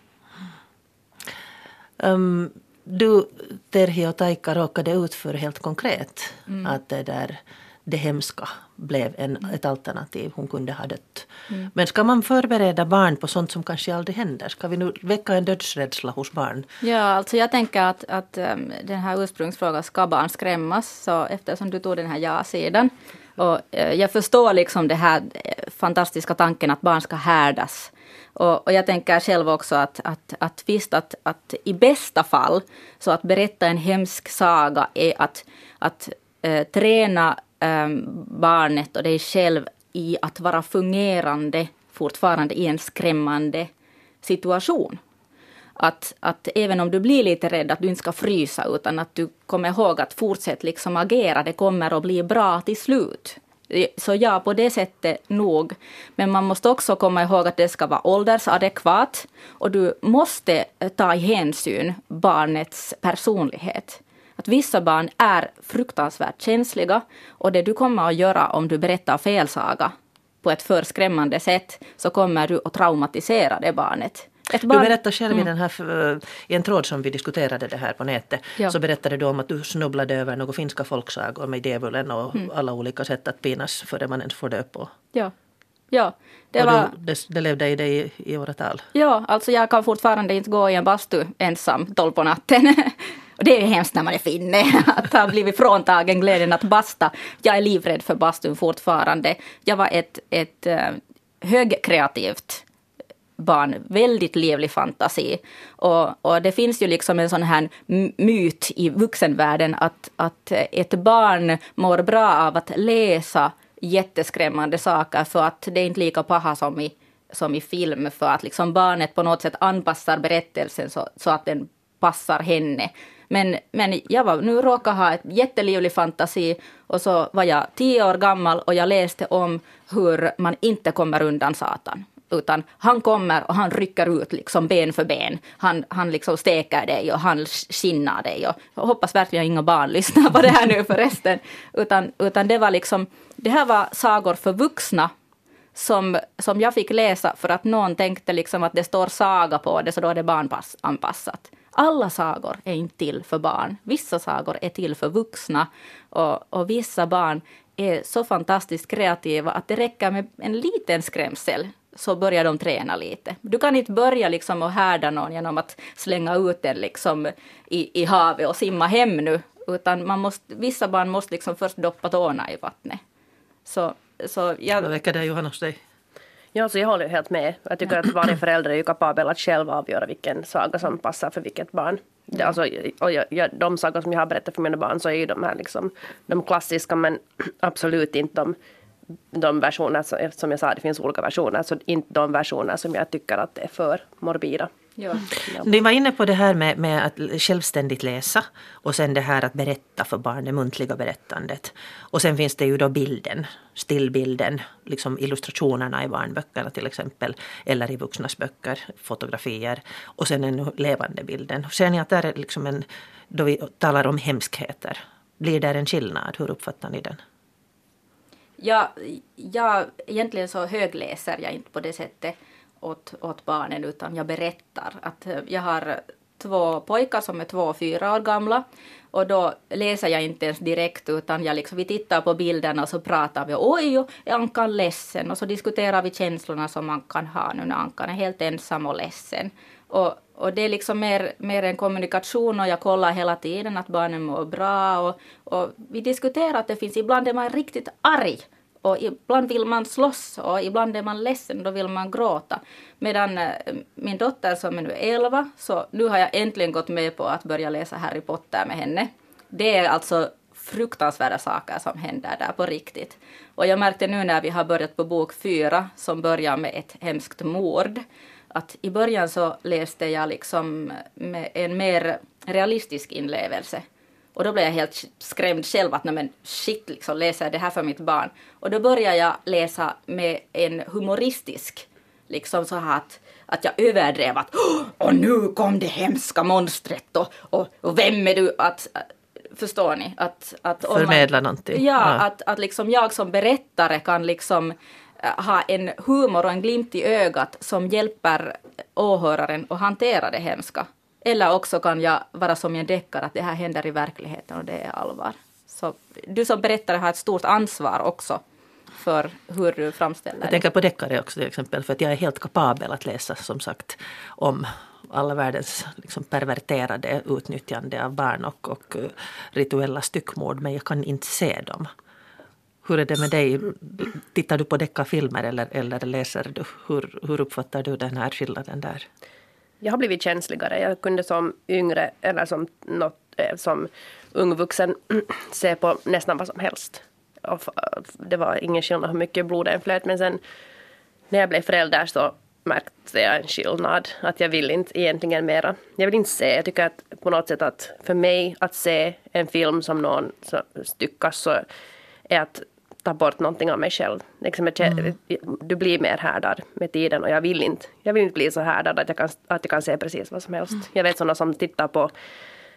Speaker 1: Um, du, Terhi och Taika råkade ut för helt konkret mm. att det där det hemska blev en, ett alternativ. Hon kunde ha dött. Mm. Men ska man förbereda barn på sånt som kanske aldrig händer? Ska vi nu väcka en dödsrädsla hos barn?
Speaker 3: Ja, alltså jag tänker att, att um, den här ursprungsfrågan, ska barn skrämmas? Så eftersom du tog den här ja-sidan. Och uh, jag förstår liksom den här eh, fantastiska tanken att barn ska härdas. Och, och, jag tänker själv också att, att, att visst att, att i bästa fall så att berätta en hemsk saga är att, att äh, träna äh, barnet och dig själv i att vara fungerande fortfarande i en skrämmande situation. Att, att även om du blir lite rädd, att du inte ska frysa utan att du kommer ihåg att fortsätt liksom agera, det kommer att bli bra till slut. Eh, så ja, på det sättet nog. Men man måste också komma ihåg att det ska vara åldersadekvat och du måste eh, ta i hänsyn barnets personlighet. Att vissa barn är fruktansvärt känsliga och det du kommer att göra om du berättar fel saga på ett för skrämmande sätt så kommer du att traumatisera det barnet.
Speaker 1: Du berättade själv mm. i, den här, i en tråd som vi diskuterade det här på nätet. Ja. Så berättade du om att du snubblade över några finska folksagor med djävulen och mm. alla olika sätt att pinas före man ens får dö på.
Speaker 3: Ja. Ja,
Speaker 1: det, och var... du, det, det levde i dig i, i åratal?
Speaker 3: Ja, alltså jag kan fortfarande inte gå i en bastu ensam tolv på natten. *laughs* Och det är hemskt när man är finne, *laughs* att ha blivit fråntagen glädjen att basta. Jag är livrädd för bastun fortfarande. Jag var ett, ett uh, högkreativt barn, väldigt livlig fantasi. Och, och, det finns ju liksom en sån här myt i vuxenvärlden att, att ett barn mår bra av att läsa jätteskrämmande saker för att det är inte lika paha som i, som i film för att liksom barnet på något sätt anpassar berättelsen så, så att den passar henne. Men, men jag var, nu råkar ha ett jättelivlig fantasi och så var jag tio år gammal och jag läste om hur man inte kommer undan Satan. Utan han kommer och han rycker ut liksom ben för ben. Han, han liksom steker dig och han skinnar dig. Och jag hoppas verkligen inga barn lyssnar på det här nu förresten. Utan, utan det var liksom, det här var sagor för vuxna som, som jag fick läsa för att någon tänkte liksom att det står saga på det så då är det barnanpassat alla sagor är inte till för barn. Vissa sagor är till för vuxna och, och vissa barn är så fantastiskt kreativa att det räcker med en liten skrämsel så börjar de träna lite. Du kan inte börja liksom att härda någon genom att slänga ut den liksom i, i havet och simma hem nu, utan man måste, vissa barn måste liksom först doppa tårna i vattnet. Så, så jag...
Speaker 1: Vad väcker det Johanna hos dig?
Speaker 2: Ja, så jag håller helt med. Jag tycker att varje förälder är ju kapabel att själv avgöra vilken saga som passar för vilket barn. Det, alltså, och jag, jag, de sagor som jag har berättat för mina barn så är ju de här liksom, de klassiska men *clears throat* absolut inte de, de versioner, som jag sa, det finns olika versioner, så inte de versioner som jag tycker att är för morbida.
Speaker 1: Ja. Ni var inne på det här med, med, att självständigt läsa och sen det här att berätta för barn, det muntliga berättandet. Och sen finns det ju då bilden, stillbilden, liksom illustrationerna i barnböckerna till exempel, eller i vuxnas böcker, fotografier. Och sen den levande bilden. Ser ni att det är liksom en, då vi talar om hemskheter, blir det en skillnad? Hur uppfattar ni den?
Speaker 3: Jag, jag, egentligen så högläser jag inte på det sättet åt, åt barnen utan jag berättar. Att eh, jag har två pojkar som är två och fyra år gamla och då läser jag inte ens direkt utan jag liksom, vi tittar på bilderna och så pratar vi oj, är Ankan ledsen? Och så diskuterar vi känslorna som man kan ha nu när Ankan är helt ensam och ledsen. Och, och det är liksom mer, mer en kommunikation och jag kollar hela tiden att barnen mår bra och, och vi diskuterar att det finns, ibland är man riktigt arg och ibland vill man slåss och ibland är man ledsen, då vill man gråta. Medan eh, min dotter som är nu 11, så nu har jag äntligen gått med på att börja läsa Harry Potter med henne. Det är alltså fruktansvärda saker som händer där på riktigt. Och jag märkte nu när vi har börjat på bok fyra som börjar med ett hemskt mord att i början så läste jag liksom med en mer realistisk inlevelse. Och då blev jag helt skrämd själv att men shit, liksom, läser jag det här för mitt barn? Och då började jag läsa med en humoristisk, liksom så här att, att jag överdrev att och nu kom det hemska monstret och, och, och vem är du? Att, förstår ni? Att, att
Speaker 1: Förmedla någonting.
Speaker 3: Ja, ja, Att, att liksom jag som berättare kan liksom ha en humor och en glimt i ögat som hjälper åhöraren att hantera det hemska. Eller också kan jag vara som en deckare, att det här händer i verkligheten och det är allvar. Så du som berättare har ett stort ansvar också för hur du framställer
Speaker 1: Jag tänker på deckare också till exempel för att jag är helt kapabel att läsa som sagt om alla världens liksom, perverterade utnyttjande av barn och, och uh, rituella styckmord men jag kan inte se dem. Hur är det med dig? Tittar du på deckarfilmer eller, eller läser du? Hur, hur uppfattar du den här skillnaden där?
Speaker 2: Jag har blivit känsligare. Jag kunde som yngre eller som, något, eh, som ung vuxen *clears throat* se på nästan vad som helst. Och det var ingen skillnad hur mycket blod det flöt men sen när jag blev förälder så märkte jag en skillnad. Att jag vill inte egentligen mera. Jag vill inte se. Jag tycker att på något sätt att för mig att se en film som någon styckas så är att ta bort någonting av mig själv. Liksom mm. Du blir mer härdad med tiden och jag vill inte, jag vill inte bli så härdad att jag kan, att jag kan se precis vad som helst. Mm. Jag vet sådana som tittar på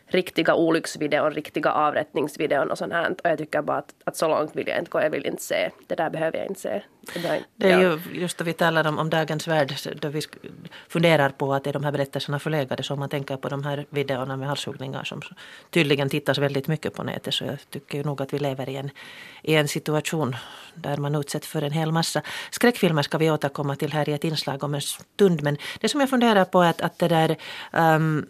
Speaker 2: riktiga olycksvideon, riktiga avrättningsvideon och sånt här. Och jag tycker bara att, att så långt vill jag inte gå, jag vill inte se. Det där behöver jag inte se.
Speaker 1: Det, där, det är ju just då vi talar om, om dagens värld, då vi funderar på att är de här berättelserna förlegade. Så om man tänker på de här videorna med halshuggningar som tydligen tittas väldigt mycket på nätet. Så jag tycker nog att vi lever i en, i en situation där man utsätts för en hel massa. Skräckfilmer ska vi återkomma till här i ett inslag om en stund. Men det som jag funderar på är att, att det där um,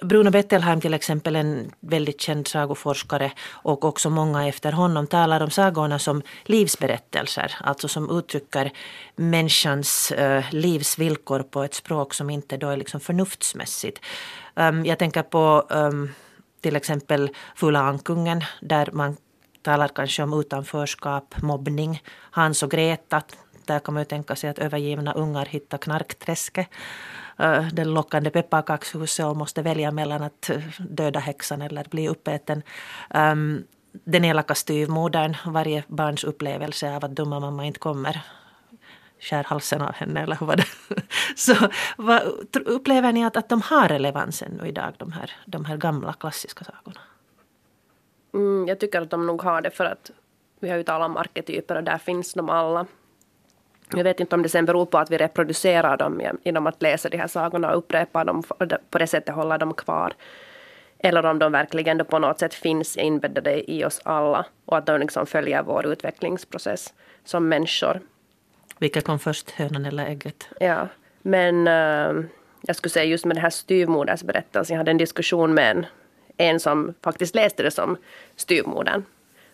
Speaker 1: Bruno Bettelheim till exempel, en väldigt känd sagoforskare och också många efter honom talar om sagorna som livsberättelser, alltså som uttrycker människans uh, livsvillkor på ett språk som inte då är liksom förnuftsmässigt. Um, jag tänker på um, till exempel Fula Ankungen där man talar kanske om utanförskap, mobbning, Hans och Greta. Där kan man ju tänka sig att övergivna ungar hittar knarkträsket. Det eh, den lockande pepparkakshuset och måste välja mellan att eh, döda häxan eller bli uppäten. Um, den elaka styvmodern, varje barns upplevelse av att dumma mamma inte kommer skär halsen av henne eller hur var det? *laughs* Så vad, upplever ni att, att de har relevans ännu idag, de här, de här gamla klassiska sagorna?
Speaker 2: Mm, jag tycker att de nog har det för att vi har ju talat om arketyper och där finns de alla. Jag vet inte om det sen beror på att vi reproducerar dem genom att läsa de här sagorna och upprepa dem och på det sättet hålla dem kvar. Eller om de verkligen på något sätt finns inbäddade i oss alla och att de liksom följer vår utvecklingsprocess som människor.
Speaker 1: Vilka kom först, hönan eller ägget?
Speaker 2: Ja, men uh, jag skulle säga just med den här styvmodersberättelsen, jag hade en diskussion med en, en som faktiskt läste det som styvmodern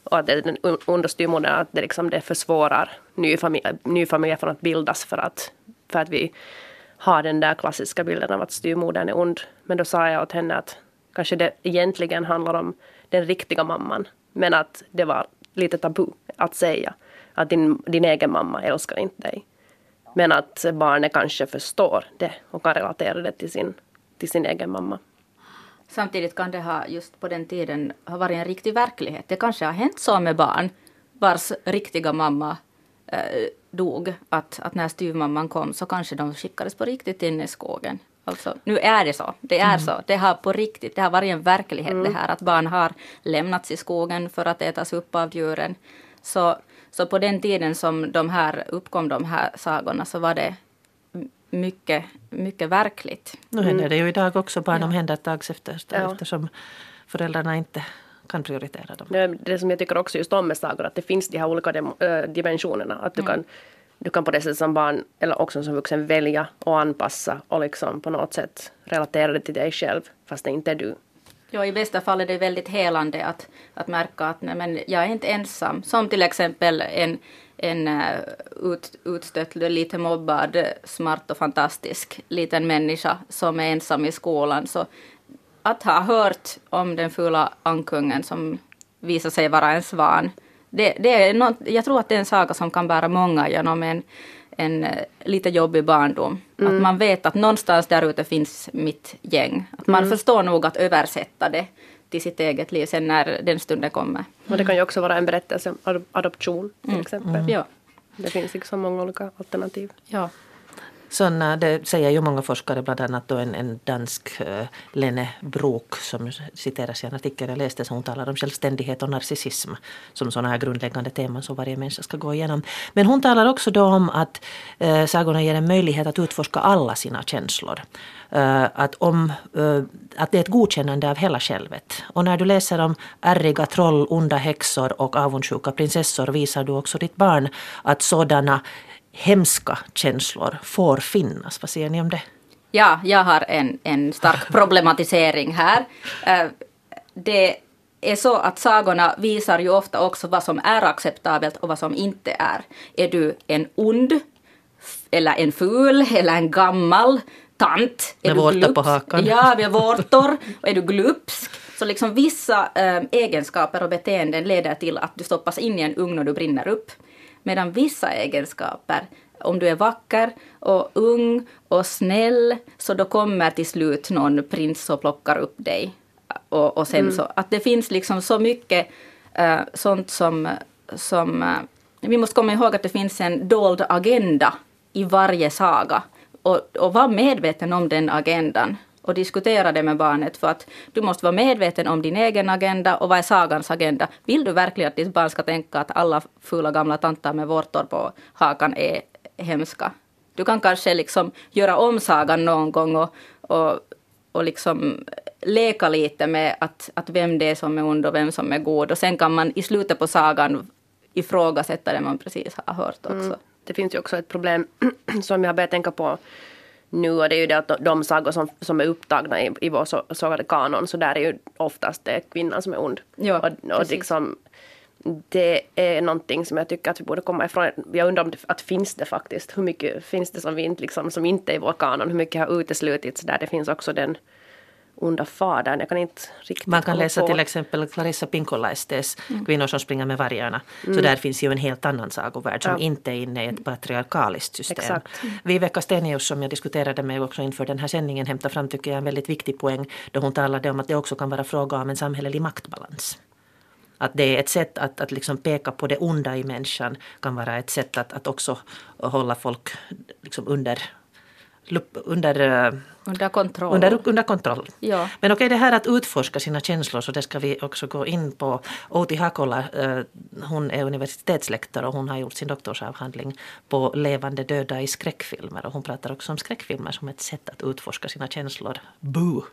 Speaker 2: och att det är den onda styrmodellen, att det, liksom, det försvårar nyfamiljer, nyfamiljer från att bildas för att, för att vi har den där klassiska bilden av att styrmodern är ond. Men då sa jag åt henne att kanske det egentligen handlar om den riktiga mamman. Men att det var lite tabu att säga att din, din egen mamma älskar inte dig. Men att barnet kanske förstår det och kan relatera det till sin, till sin egen mamma.
Speaker 3: Samtidigt kan det ha just på den tiden ha varit en riktig verklighet. Det kanske har hänt så med barn vars riktiga mamma eh, dog att, att när styvmamman kom så kanske de skickades på riktigt in i skogen. Alltså, nu är det så. Det är mm. så. Det har på riktigt, det har varit en verklighet mm. det här att barn har lämnats i skogen för att ätas upp av djuren. Så, så på den tiden som de här uppkom, de här sagorna, så var det mycket, mycket verkligt.
Speaker 1: Nu händer mm. det ju idag också. Barn ja. omhändertags efter, ja. eftersom föräldrarna inte kan prioritera dem.
Speaker 2: Det, det som jag tycker också just om med sagor, att det finns de här olika äh, dimensionerna. Att du, mm. kan, du kan på det sättet som barn eller också som vuxen välja och anpassa och liksom på något sätt relatera det till dig själv fast det inte är du.
Speaker 3: Ja, i bästa fall är det väldigt helande att, att märka att nej, men jag är inte ensam. Som till exempel en, en uh, ut, utstött, lite mobbad, smart och fantastisk liten människa som är ensam i skolan. Så att ha hört om den fula ankungen som visar sig vara en svan, det, det är något, jag tror att det är en saga som kan bära många genom en, en uh, lite jobbig barndom. Mm. Att man vet att någonstans där ute finns mitt gäng. Att man mm. förstår nog att översätta det till sitt eget liv sen när den stunden kommer.
Speaker 2: Och det kan ju också vara en berättelse om adoption till mm. exempel.
Speaker 3: Mm. Ja.
Speaker 2: Det finns liksom många olika alternativ.
Speaker 3: Ja
Speaker 1: sådana, eh, det säger ju många forskare, bland annat då en, en dansk uh, Lene Brok som citeras i en artikel jag läste, så hon talar om självständighet och narcissism som sådana här grundläggande teman som varje människa ska gå igenom. Men hon talar också då om att uh, sagorna ger en möjlighet att utforska alla sina känslor. Uh, att, om, uh, att det är ett godkännande av hela självet. Och när du läser om ärriga troll, onda häxor och avundsjuka prinsessor visar du också ditt barn att sådana hemska känslor får finnas. Vad säger ni om det?
Speaker 3: Ja, jag har en, en stark *laughs* problematisering här. Uh, det är så att sagorna visar ju ofta också vad som är acceptabelt och vad som inte är. Är du en ond, eller en ful, eller en gammal tant.
Speaker 1: Med vårtor på hakan.
Speaker 3: Ja, med *laughs* vårtor. Och är du glupsk. Så liksom vissa äh, egenskaper och beteenden leder till att du stoppas in i en ugn och du brinner upp. Medan vissa egenskaper, om du är vacker och ung och snäll, så då kommer till slut någon prins och plockar upp dig. Och, och sen mm. så, att det finns liksom så mycket äh, sånt som, som äh, vi måste komma ihåg att det finns en dold agenda i varje saga och, och var medveten om den agendan och diskutera det med barnet för att du måste vara medveten om din egen agenda och vad är sagans agenda. Vill du verkligen att ditt barn ska tänka att alla fula gamla tanter med vårtor på hakan är hemska? Du kan kanske liksom göra om sagan någon gång och, och, och liksom leka lite med att, att vem det är som är ond och vem som är god och sen kan man i slutet på sagan ifrågasätta det man precis har hört också. Mm
Speaker 2: det finns ju också ett problem *clears throat* som jag har börjat tänka på nu och det är ju det att de sagor som, som är upptagna i, i vår så, så kallade kanon så där är ju oftast det kvinnan som är ond.
Speaker 3: Ja,
Speaker 2: och, och liksom, det är någonting som jag tycker att vi borde komma ifrån. Jag undrar om det att finns det faktiskt. Hur mycket finns det som, vi inte, liksom, som inte är i vår kanon? Hur mycket har uteslutits där? Det finns också den onda fadern. Jag kan inte riktigt
Speaker 1: Man kan läsa på. till exempel Clarissa Pinkolaistes mm. Kvinnor som springer med vargarna. Mm. Så där finns ju en helt annan sagovärld som ja. inte är inne i ett patriarkaliskt system. Exakt. Viveka Stenius som jag diskuterade med också inför den här sändningen hämtar fram tycker jag en väldigt viktig poäng då hon talade om att det också kan vara fråga om en samhällelig maktbalans. Att det är ett sätt att, att liksom peka på det onda i människan kan vara ett sätt att, att också hålla folk liksom under under,
Speaker 3: eh, under kontroll.
Speaker 1: Under, under kontroll.
Speaker 3: Ja.
Speaker 1: Men okej, det här att utforska sina känslor, så det ska vi också gå in på. Outi Hakola, eh, hon är universitetslektor och hon har gjort sin doktorsavhandling på levande döda i skräckfilmer. Och hon pratar också om skräckfilmer som ett sätt att utforska sina känslor. Boo!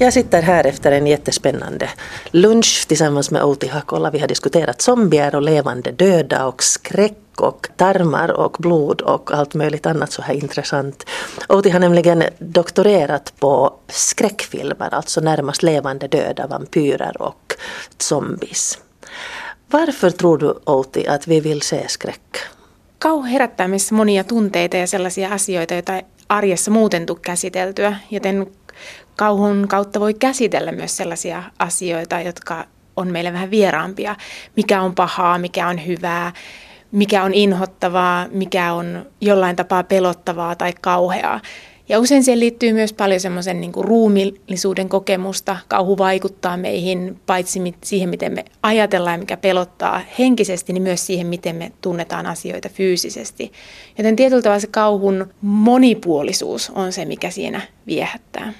Speaker 1: Jag sitter här efter en jättespännande lunch tillsammans med Outi Hakola. Vi har diskuterat zombier och levande döda och skräck och tarmar och blod och allt möjligt annat så här intressant. Outi har nämligen doktorerat på skräckfilmer, alltså närmast levande döda vampyrer och zombies. Varför tror du Outi att vi vill se skräck?
Speaker 5: Kauhu herättää meissä monia tunteita ja sellaisia asioita, joita arjessa muuten tuu käsiteltyä, joten kauhun kautta voi käsitellä myös sellaisia asioita, jotka on meille vähän vieraampia. Mikä on pahaa, mikä on hyvää, mikä on inhottavaa, mikä on jollain tapaa pelottavaa tai kauheaa. Ja usein siihen liittyy myös paljon semmoisen niin ruumillisuuden kokemusta. Kauhu vaikuttaa meihin paitsi siihen, miten me ajatellaan ja mikä pelottaa henkisesti, niin myös siihen, miten me tunnetaan asioita fyysisesti. Joten tietyllä tavalla se kauhun monipuolisuus on se, mikä siinä viehättää.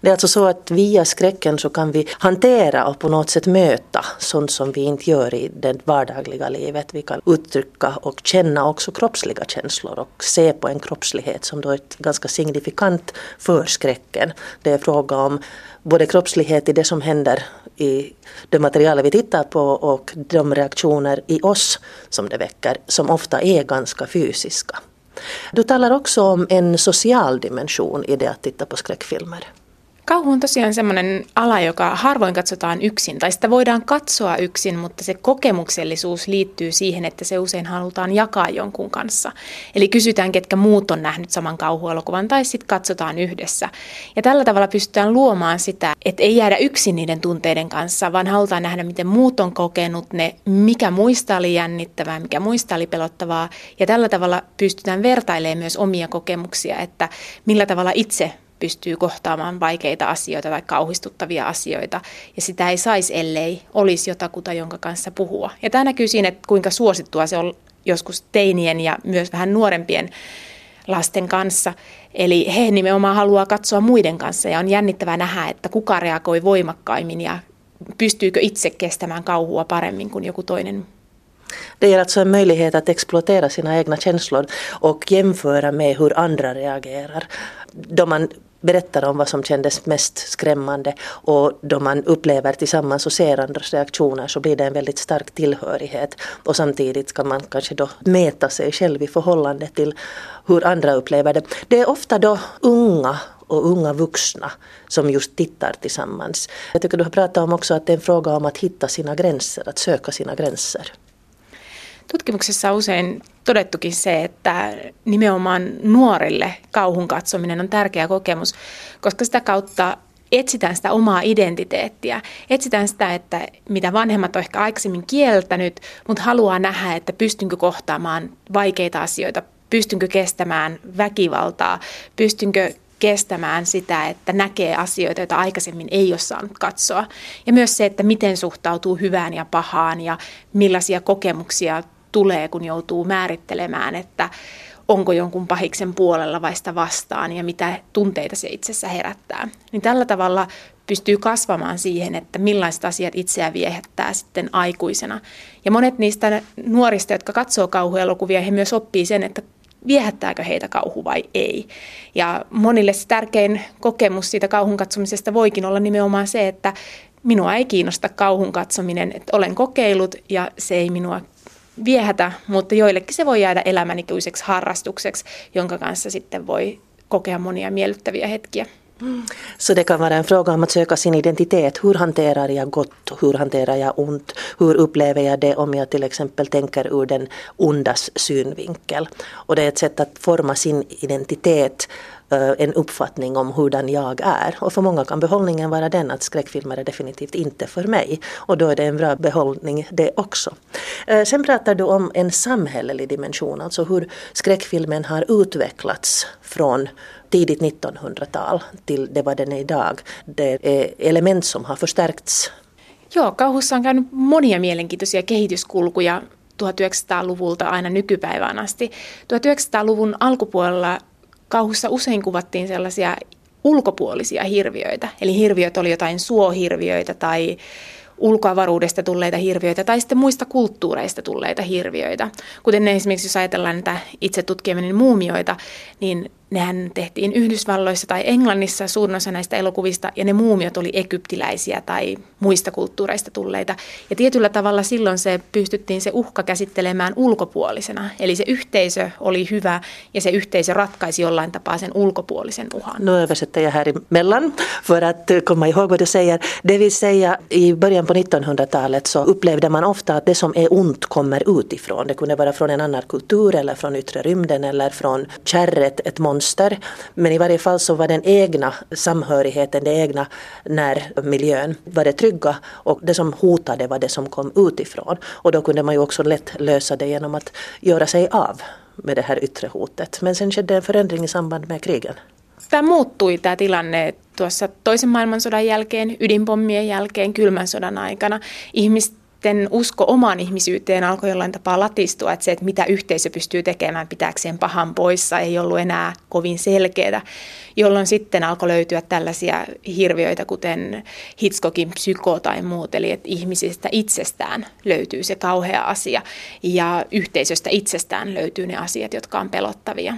Speaker 1: Det är alltså så att via skräcken så kan vi hantera och på något sätt möta sånt som vi inte gör i det vardagliga livet. Vi kan uttrycka och känna också kroppsliga känslor och se på en kroppslighet som då är ganska signifikant för skräcken. Det är fråga om både kroppslighet i det som händer i det materialet vi tittar på och de reaktioner i oss som det väcker, som ofta är ganska fysiska. Du talar också om en social dimension i det att titta på skräckfilmer.
Speaker 5: Kauhu on tosiaan semmoinen ala, joka harvoin katsotaan yksin, tai sitä voidaan katsoa yksin, mutta se kokemuksellisuus liittyy siihen, että se usein halutaan jakaa jonkun kanssa. Eli kysytään, ketkä muut on nähnyt saman kauhuelokuvan, tai sitten katsotaan yhdessä. Ja tällä tavalla pystytään luomaan sitä, että ei jäädä yksin niiden tunteiden kanssa, vaan halutaan nähdä, miten muut on kokenut ne, mikä muista oli jännittävää, mikä muista oli pelottavaa. Ja tällä tavalla pystytään vertailemaan myös omia kokemuksia, että millä tavalla itse pystyy kohtaamaan vaikeita asioita tai kauhistuttavia asioita. Ja sitä ei saisi, ellei olisi jotakuta, jonka kanssa puhua. Ja tämä näkyy siinä, että kuinka suosittua se on joskus teinien ja myös vähän nuorempien lasten kanssa. Eli he nimenomaan haluaa katsoa muiden kanssa ja on jännittävää nähdä, että kuka reagoi voimakkaimmin ja pystyykö itse kestämään kauhua paremmin kuin joku toinen
Speaker 1: Det ger alltså en möjlighet att exploatera sina egna känslor och jämföra med hur andra reagerar. Då man berättar om vad som kändes mest skrämmande och då man upplever tillsammans och ser andras reaktioner så blir det en väldigt stark tillhörighet och samtidigt kan man kanske då mäta sig själv i förhållande till hur andra upplever det. Det är ofta då unga och unga vuxna som just tittar tillsammans. Jag tycker du har pratat om också att det är en fråga om att hitta sina gränser, att söka sina gränser.
Speaker 5: Tutkimuksessa on usein todettukin se, että nimenomaan nuorille kauhun katsominen on tärkeä kokemus, koska sitä kautta etsitään sitä omaa identiteettiä. Etsitään sitä, että mitä vanhemmat on ehkä aikaisemmin kieltänyt, mutta haluaa nähdä, että pystynkö kohtaamaan vaikeita asioita, pystynkö kestämään väkivaltaa, pystynkö kestämään sitä, että näkee asioita, joita aikaisemmin ei ole saanut katsoa. Ja myös se, että miten suhtautuu hyvään ja pahaan ja millaisia kokemuksia tulee, kun joutuu määrittelemään, että onko jonkun pahiksen puolella vai sitä vastaan ja mitä tunteita se itsessä herättää. Niin tällä tavalla pystyy kasvamaan siihen, että millaiset asiat itseä viehättää sitten aikuisena. Ja monet niistä nuorista, jotka katsoo kauhuelokuvia, he myös oppii sen, että viehättääkö heitä kauhu vai ei. Ja monille se tärkein kokemus siitä kauhun katsomisesta voikin olla nimenomaan se, että minua ei kiinnosta kauhun katsominen, että olen kokeillut ja se ei minua viehätä, mutta joillekin se voi jäädä elämänikuiseksi harrastukseksi, jonka kanssa sitten voi kokea monia miellyttäviä hetkiä.
Speaker 1: Så det kan vara en fråga om att söka sin identitet. Hur hanterar jag gott? Hur hanterar jag ont? Hur upplever jag det om jag till exempel tänker ur den ondas synvinkel? Och det är ett sätt att forma sin identitet Eh, en uppfattning om hurdan jag är. Och för många kan behållningen vara den att skräckfilmer är definitivt inte för mig. Och då är det en bra behållning det också. Eh, sen pratar du om en samhällelig dimension, alltså hur skräckfilmen har utvecklats från tidigt 1900-tal till det vad den är idag. Det är element som har förstärkts.
Speaker 5: Joo, kauhussa on käynyt monia mielenkiintoisia kehityskulkuja 1900-luvulta aina nykypäivään asti. 1900-luvun alkupuolella kauhussa usein kuvattiin sellaisia ulkopuolisia hirviöitä. Eli hirviöt oli jotain suohirviöitä tai ulkoavaruudesta tulleita hirviöitä tai sitten muista kulttuureista tulleita hirviöitä. Kuten esimerkiksi jos ajatellaan näitä itse tutkiaminen muumioita, niin nehän tehtiin Yhdysvalloissa tai Englannissa suurin osa näistä elokuvista, ja ne muumiot oli egyptiläisiä tai muista kulttuureista tulleita. Ja tietyllä tavalla silloin se pystyttiin se uhka käsittelemään ulkopuolisena. Eli se yhteisö oli hyvä, ja se yhteisö ratkaisi jollain tapaa sen ulkopuolisen uhan.
Speaker 1: Nu översätter jag här emellan för att komma ihåg vad du säger. Det vill säga, i början på 1900-talet så upplevde man ofta att det som är ont kommer utifrån. Det kunde vara från en annan kultur eller från yttre rymden eller från kärret, ett monster monster. Men i varje fall så var den egna samhörigheten, den egna närmiljön var det trygga och det som hotade var det som kom utifrån. Och då kunde man ju också lätt lösa det genom att göra sig av med det här yttre hotet. Men sen skedde en förändring i samband med krigen.
Speaker 5: Tämä muuttui tämä tilanne tuossa toisen maailmansodan jälkeen, ydinpommien jälkeen, kylmän sodan aikana. Ihmiset sitten usko omaan ihmisyyteen alkoi jollain tapaa latistua, että se, että mitä yhteisö pystyy tekemään pitääkseen pahan poissa, ei ollut enää kovin selkeää, jolloin sitten alkoi löytyä tällaisia hirviöitä, kuten Hitchcockin psyko tai muut, eli että ihmisistä itsestään löytyy se kauhea asia ja yhteisöstä itsestään löytyy ne asiat, jotka on pelottavia.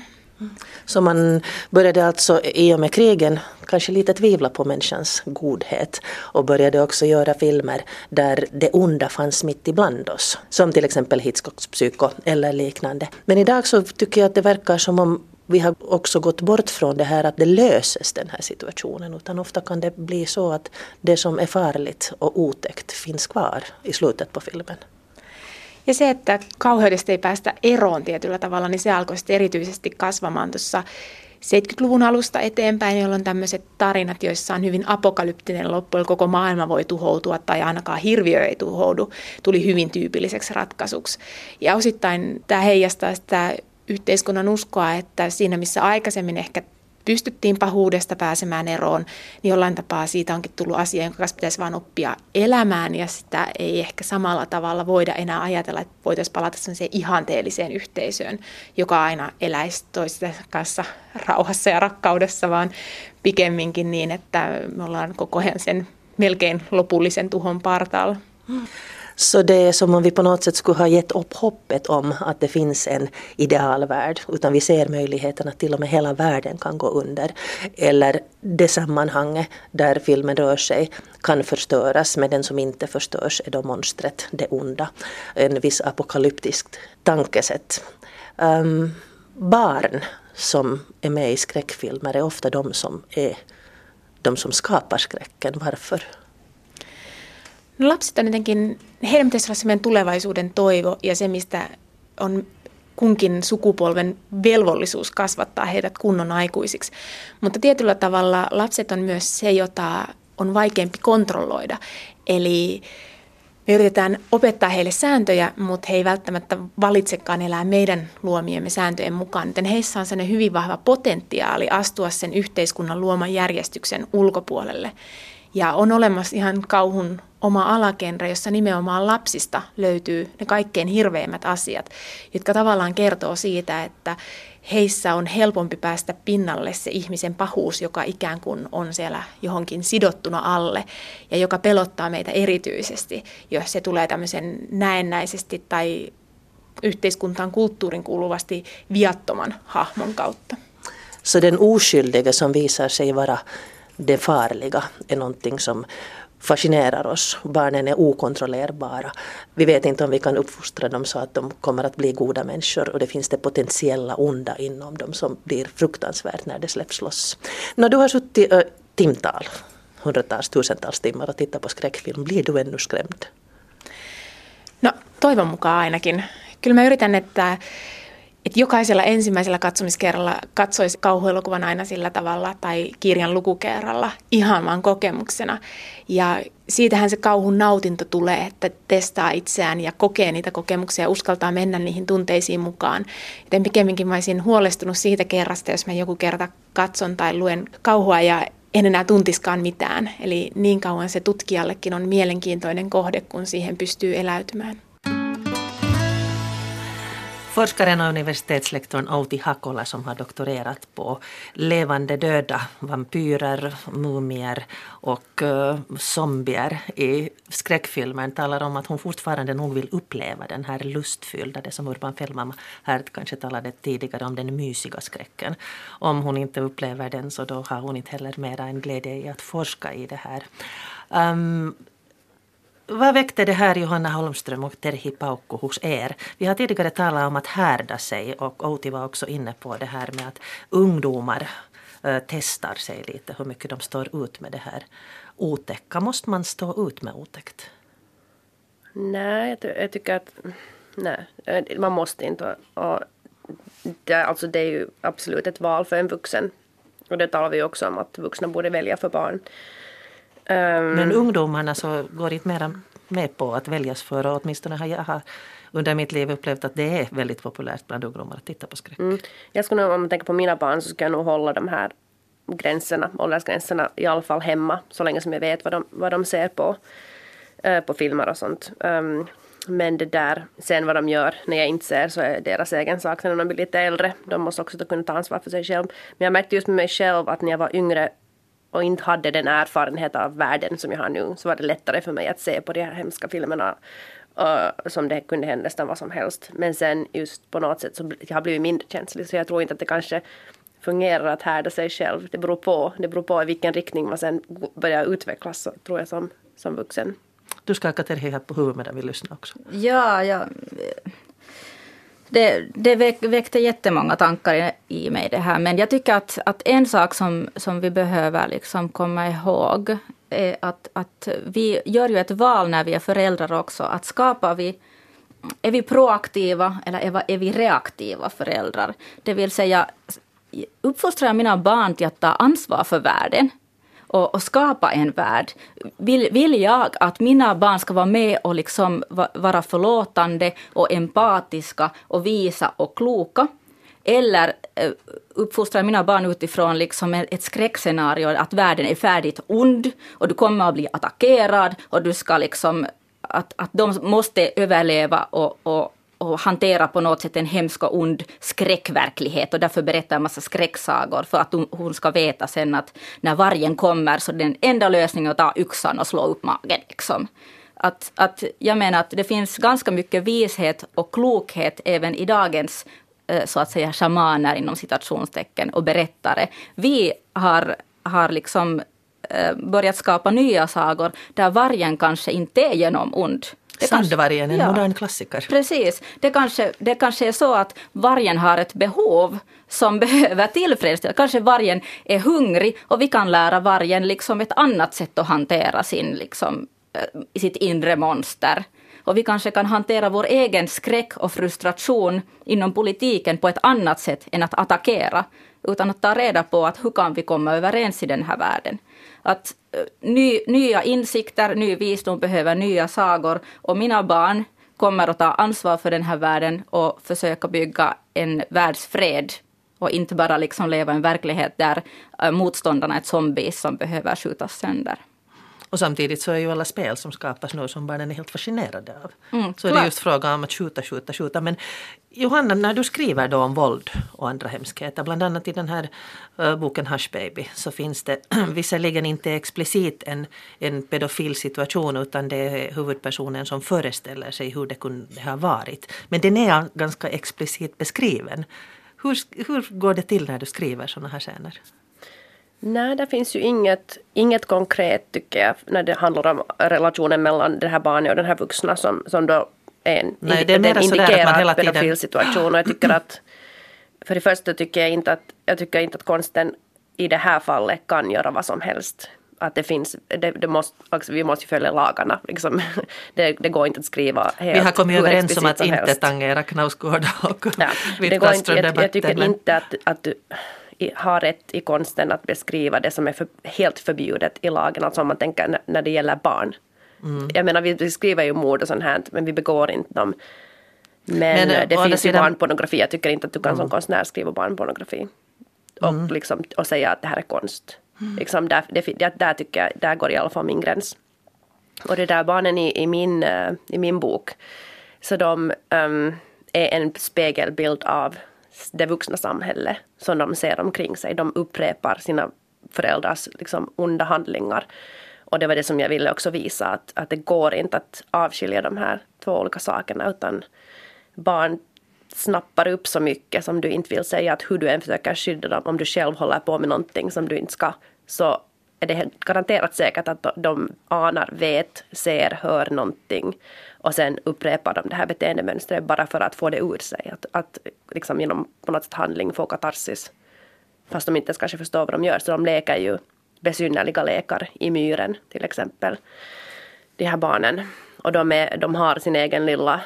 Speaker 1: Så man började alltså i och med krigen kanske lite tvivla på människans godhet och började också göra filmer där det onda fanns mitt ibland oss. Som till exempel Hitchcocks Psyko eller liknande. Men idag så tycker jag att det verkar som om vi har också gått bort från det här att det löses den här situationen utan ofta kan det bli så att det som är farligt och otäckt finns kvar i slutet på filmen.
Speaker 5: Ja se, että kauheudesta ei päästä eroon tietyllä tavalla, niin se alkoi sitten erityisesti kasvamaan tuossa 70-luvun alusta eteenpäin, jolloin tämmöiset tarinat, joissa on hyvin apokalyptinen loppu, koko maailma voi tuhoutua tai ainakaan hirviö ei tuhoudu, tuli hyvin tyypilliseksi ratkaisuksi. Ja osittain tämä heijastaa sitä yhteiskunnan uskoa, että siinä missä aikaisemmin ehkä pystyttiin pahuudesta pääsemään eroon, niin jollain tapaa siitä onkin tullut asia, jonka kanssa pitäisi vain oppia elämään ja sitä ei ehkä samalla tavalla voida enää ajatella, että voitaisiin palata sellaiseen ihanteelliseen yhteisöön, joka aina eläisi toisten kanssa rauhassa ja rakkaudessa, vaan pikemminkin niin, että me ollaan koko ajan sen melkein lopullisen tuhon partaalla.
Speaker 1: Så det är som om vi på något sätt skulle ha gett upp hoppet om att det finns en idealvärld. Utan vi ser möjligheten att till och med hela världen kan gå under. Eller det sammanhanget där filmen rör sig kan förstöras men den som inte förstörs är då monstret, det onda. En viss apokalyptiskt tankesätt. Um, barn som är med i skräckfilmer är ofta de som är de som skapar skräcken. Varför?
Speaker 5: No lapset on jotenkin, heidän pitäisi olla sellainen tulevaisuuden toivo ja se, mistä on kunkin sukupolven velvollisuus kasvattaa heidät kunnon aikuisiksi. Mutta tietyllä tavalla lapset on myös se, jota on vaikeampi kontrolloida. Eli me yritetään opettaa heille sääntöjä, mutta he ei välttämättä valitsekaan elää meidän luomiemme sääntöjen mukaan. Joten heissä on sellainen hyvin vahva potentiaali astua sen yhteiskunnan luoman järjestyksen ulkopuolelle. Ja on olemassa ihan kauhun oma alagenre, jossa nimenomaan lapsista löytyy ne kaikkein hirveimmät asiat, jotka tavallaan kertoo siitä, että heissä on helpompi päästä pinnalle se ihmisen pahuus, joka ikään kuin on siellä johonkin sidottuna alle ja joka pelottaa meitä erityisesti, jos se tulee tämmöisen näennäisesti tai yhteiskuntaan kulttuurin kuuluvasti viattoman hahmon kautta.
Speaker 1: Så den oskyldige som visar sig vara det farliga är någonting som fascinerar oss. Barnen är okontrollerbara. Vi vet inte om vi kan uppfostra dem så att de kommer att bli goda människor och det finns det potentiella onda inom dem som blir fruktansvärt när det släpps loss. När du har suttit äh, timtal, hundratals, tusentals timmar och tittat på skräckfilm, blir du ännu skrämd?
Speaker 5: No toivon mukaan ainakin. Kyllä mä yritän, että että jokaisella ensimmäisellä katsomiskerralla katsoisi kauhuelokuvan aina sillä tavalla tai kirjan lukukerralla ihan vaan kokemuksena. Ja siitähän se kauhun nautinto tulee, että testaa itseään ja kokee niitä kokemuksia ja uskaltaa mennä niihin tunteisiin mukaan. Joten pikemminkin mä olisin huolestunut siitä kerrasta, jos mä joku kerta katson tai luen kauhua ja en enää tuntiskaan mitään. Eli niin kauan se tutkijallekin on mielenkiintoinen kohde, kun siihen pystyy eläytymään.
Speaker 1: Forskaren och universitetslektorn Outi Hakola som har doktorerat på levande döda, vampyrer, mumier och uh, zombier i skräckfilmen talar om att hon fortfarande nog vill uppleva den här lustfyllda, det som Urban Fellman här kanske talade tidigare om, den mysiga skräcken. Om hon inte upplever den så då har hon inte heller mera en glädje i att forska i det här. Um, vad väckte det här Johanna Holmström och Terhi Paukku hos er? Vi har tidigare talat om att härda sig och Outi var också inne på det här med att ungdomar äh, testar sig lite hur mycket de står ut med det här otäcka. Måste man stå ut med otäckt?
Speaker 2: Nej, jag, jag tycker att nej, eh, man måste inte. Och det, alltså det är ju absolut ett val för en vuxen. Och det talar vi också om att vuxna borde välja för barn.
Speaker 1: Um, Men ungdomarna så går inte mera med på att väljas för och åtminstone har jag under mitt liv upplevt att det är väldigt populärt bland ungdomar att titta på skräck. Mm.
Speaker 2: Jag skulle om man tänker på mina barn så ska jag nog hålla de här gränserna, åldersgränserna i alla fall hemma så länge som jag vet vad de, vad de ser på, äh, på filmer och sånt. Um, men det där, sen vad de gör när jag inte ser så är deras egen sak. Sen när de blir lite äldre, de måste också kunna ta ansvar för sig själv. Men jag märkte just med mig själv att när jag var yngre och inte hade den erfarenhet av världen som jag har nu så var det lättare för mig att se på de här hemska filmerna uh, som det kunde hända nästan vad som helst. Men sen just på något sätt så jag har blivit mindre känslig så jag tror inte att det kanske fungerar att härda sig själv. Det beror på, det beror på i vilken riktning man sen börjar utvecklas så, tror jag som, som vuxen.
Speaker 1: Du skakar Terhi här på huvudet medan vi lyssnar också.
Speaker 3: Ja, ja det, det väckte jättemånga tankar i mig det här. Men jag tycker att, att en sak som, som vi behöver liksom komma ihåg är att, att vi gör ju ett val när vi är föräldrar också. Att skapar vi är vi proaktiva eller är vi reaktiva föräldrar? Det vill säga, uppfostrar jag mina barn till att ta ansvar för världen och, och, skapa en värld. Vill, vill jag att mina barn ska vara med och liksom vara förlåtande och empatiska och visa och kloka? Eller eh, uppfostrar mina barn utifrån liksom ett skräckscenario att världen är färdigt ond och du kommer att bli attackerad och du ska liksom att, att de måste överleva och, och, och hantera på något sätt en hemsk och ond skräckverklighet och därför berättar en massa skräcksagor för att hon ska veta sen att när vargen kommer så den enda lösningen är att ta yxan och slå upp magen. Liksom. Att, att jag menar att det finns ganska mycket vishet och klokhet även i dagens eh, så att säga shamaner inom citationstecken och berättare. Vi har, har liksom eh, börjat skapa nya sagor där vargen kanske inte är genom ond.
Speaker 1: Sandvargen, en ja, modern klassiker.
Speaker 3: Precis. Det kanske, det kanske är så att vargen har ett behov som *laughs* behöver tillfredsställas. Kanske vargen är hungrig och vi kan lära vargen liksom ett annat sätt att hantera sin, liksom, eh, sitt inre monster. Och vi kanske kan hantera vår egen skräck och frustration inom politiken på ett annat sätt än att attackera. Utan att ta reda på att hur kan vi komma överens i den här världen att eh, ny, nya insikter, ny visdom behöver nya sagor och mina barn kommer att ta ansvar för den här världen och försöka bygga en världsfred och inte bara liksom leva i en verklighet där eh, motståndarna är zombies som behöver skjutas sönder.
Speaker 1: Och samtidigt så är ju alla spel som skapas nu som barnen är helt fascinerade av. Mm, så är det just frågan om att skjuta, skjuta, skjuta. Men Johanna, när du skriver då om våld och andra hemskheter, bland annat i den här uh, boken Hush Baby, så finns det *clears throat* visserligen inte explicit en, en pedofil situation utan det är huvudpersonen som föreställer sig hur det kunde ha varit. Men den är ganska explicit beskriven. Hur, hur går det till när du skriver sådana här scener?
Speaker 2: Nej, det finns ju inget, inget konkret tycker jag när det handlar om relationen mellan det här barnet och den här vuxna som, som då är en
Speaker 1: Nej, det är mer indikerar
Speaker 2: pedofilsituation. Och jag tycker att för det första tycker jag inte att, jag tycker inte att konsten i det här fallet kan göra vad som helst. Att det finns, det, det måste, alltså vi måste följa lagarna. Liksom. *laughs* Det, det, går inte att skriva helt
Speaker 1: Vi har kommit överens om att inte tangera Knausgård och ja,
Speaker 2: det går inte, jag, jag tycker men... inte att, att har rätt i konsten att beskriva det som är för, helt förbjudet i lagen, alltså om man tänker när, det gäller barn. Mm. Jag menar vi beskriver ju mord och sånt här men vi begår inte dem. Men, men eh, det finns ju barnpornografi, jag tycker inte att du kan mm. som konstnär skriva barnpornografi. Och, mm. liksom, och säga att det här är konst. Mm. Liksom där, det, där tycker jag, där går i alla fall min gräns. Och det där barnen i, i, min, uh, i min bok, så de um, är en spegelbild av det vuxna samhället som de ser omkring sig. De upprepar sina föräldrars liksom, onda handlingar. Och det var det som jag ville också visa att, att det går inte att avskilja de här två olika sakerna utan barn snappar upp så mycket som du inte vill säga att hur du än försöker skydda dem om du själv håller på med någonting som du inte ska så är det garanterat säkert att de anar, vet, ser, hör någonting och sen upprepar de det här beteendemönstret bara för att få det ur sig. Att, att liksom genom på något sätt handling få katarsis. Fast de inte ens kanske förstår vad de gör. Så de leker ju besynnerliga lekar i myren till exempel. De här barnen. Och de, är, de har sin egen lilla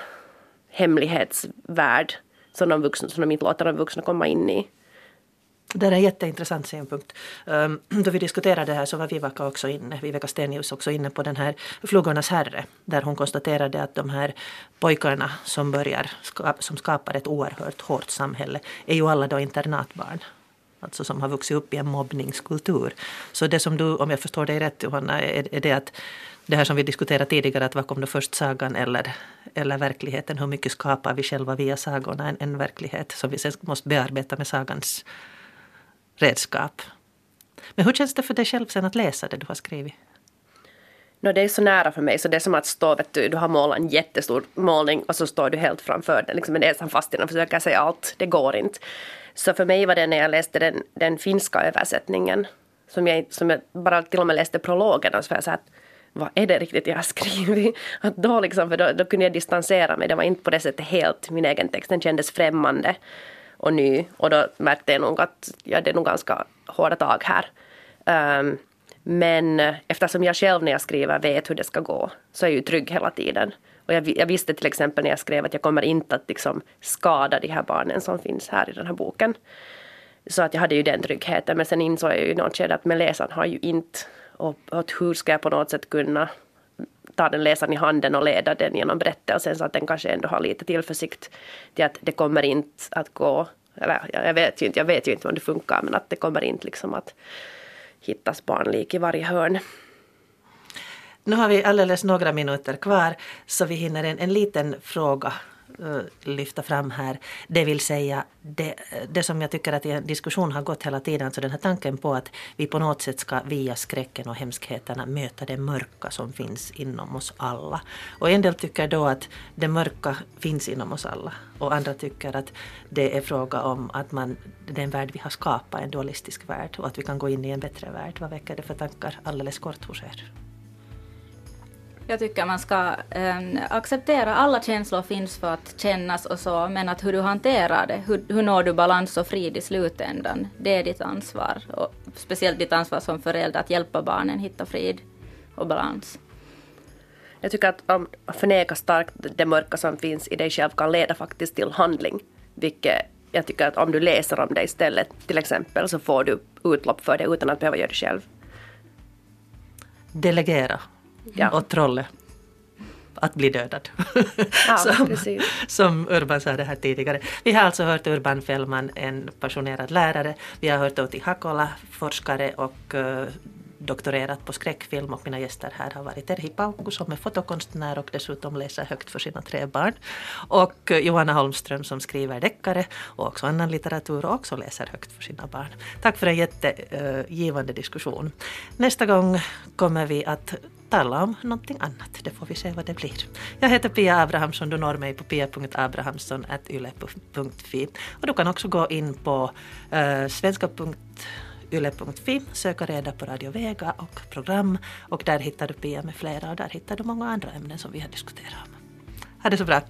Speaker 2: hemlighetsvärld som de, vuxna, som de inte låter de vuxna komma in i.
Speaker 1: Det är en jätteintressant synpunkt. Um, ehm, då vi diskuterade det här så var Viveka också inne, Viveka Stenius också inne på den här Flugornas herre. Där hon konstaterade att de här pojkarna som börjar, som skapar ett oerhört hårt samhälle, är ju alla då internatbarn. Alltså som har vuxit upp i en mobbningskultur. Så det som du, om jag förstår dig rätt Johanna, är, är det att det här som vi diskuterade tidigare, att vad kom då först sagan eller, eller verkligheten? Hur mycket skapar vi själva via sagorna en, en verklighet som vi sen måste bearbeta med sagans redskap. Men hur känns det för dig själv sen att läsa det du har skrivit?
Speaker 2: No, det är så nära för mig så det är som att stå, vet du, du har målat en jättestor målning och så står du helt framför den liksom med näsan fast i den och försöker säga allt. Det går inte. Så för mig var det när jag läste den, den finska översättningen som jag, som jag bara till och med läste prologen och så var jag så att vad är det riktigt jag har skrivit? *laughs* Att då, liksom, för då, då kunde jag distansera mig, det var inte på det sättet helt min egen text, den kändes främmande och ny. Och då märkte jag nog att ja, det är nog ganska hårda tag här. Um, men eftersom jag själv när jag skriver vet hur det ska gå så är jag ju trygg hela tiden. Och jag, jag, visste till exempel när jag skrev att jag kommer inte att liksom skada de här barnen som finns här i den här boken. Så att jag hade ju den tryggheten. Men sen insåg jag ju i något skede att med läsaren har ju inte och, och hur ska jag på något sätt kunna ta den läsaren i handen och leda den genom berättelsen så att den kanske ändå har lite tillförsikt till att det kommer inte att gå, eller jag vet ju inte, jag vet ju inte om det funkar men att det kommer inte liksom att hittas barnlik i varje hörn.
Speaker 1: Nu har vi alldeles några minuter kvar så vi hinner en, en liten fråga Eh, lyfta fram här. Det vill säga det, det som jag tycker att en diskussion har gått hela tiden, alltså den här tanken på att vi på något sätt ska via skräcken och hemskheterna möta det mörka som finns inom oss alla. Och en del tycker då att det mörka finns inom oss alla och andra tycker att det är fråga om att man, den värld vi har skapat, en dualistisk värld och att vi kan gå in i en bättre värld. Vad väcker det för tankar alldeles kort hos er?
Speaker 3: Jag tycker man ska äh, acceptera alla känslor finns för att kännas och så, men att hur du hanterar det, hur, hur når du balans och frid i slutändan, det är ditt ansvar. Och speciellt ditt ansvar som förälder att hjälpa barnen hitta frid och balans.
Speaker 2: Jag tycker att om förneka starkt det mörka som finns i dig själv kan leda faktiskt till handling. Vilket jag tycker att om du läser om det istället till exempel så får du utlopp för det utan att behöva göra det själv.
Speaker 1: Delegera ja. och trollet att bli dödad. *laughs*
Speaker 2: Ja, *laughs*
Speaker 1: som, som, Urban sa det här tidigare. Vi har alltså hört Urban Fällman, en passionerad lärare. Vi har hört Outi Hakola, forskare och uh, doktorerat på skräckfilm och mina gäster här har varit Terhi Paukku som är fotokonstnär och dessutom läser högt för sina tre barn. Och eh, Johanna Holmström som skriver deckare och också annan litteratur och också läser högt för sina barn. Tack för en jättegivande diskussion. Nästa gång kommer vi att tala om någonting annat. Det får vi se vad det blir. Jag heter Pia Abrahamsson. Du når mig på pia.abrahamsson.yle.fi. Och du kan också gå in på eh, uh, svenska.yle.fi, söka reda på Radio Vega och program. Och där hittar du Pia med flera och där hittar du många andra ämnen som vi har diskuterat om. Ha det så bra.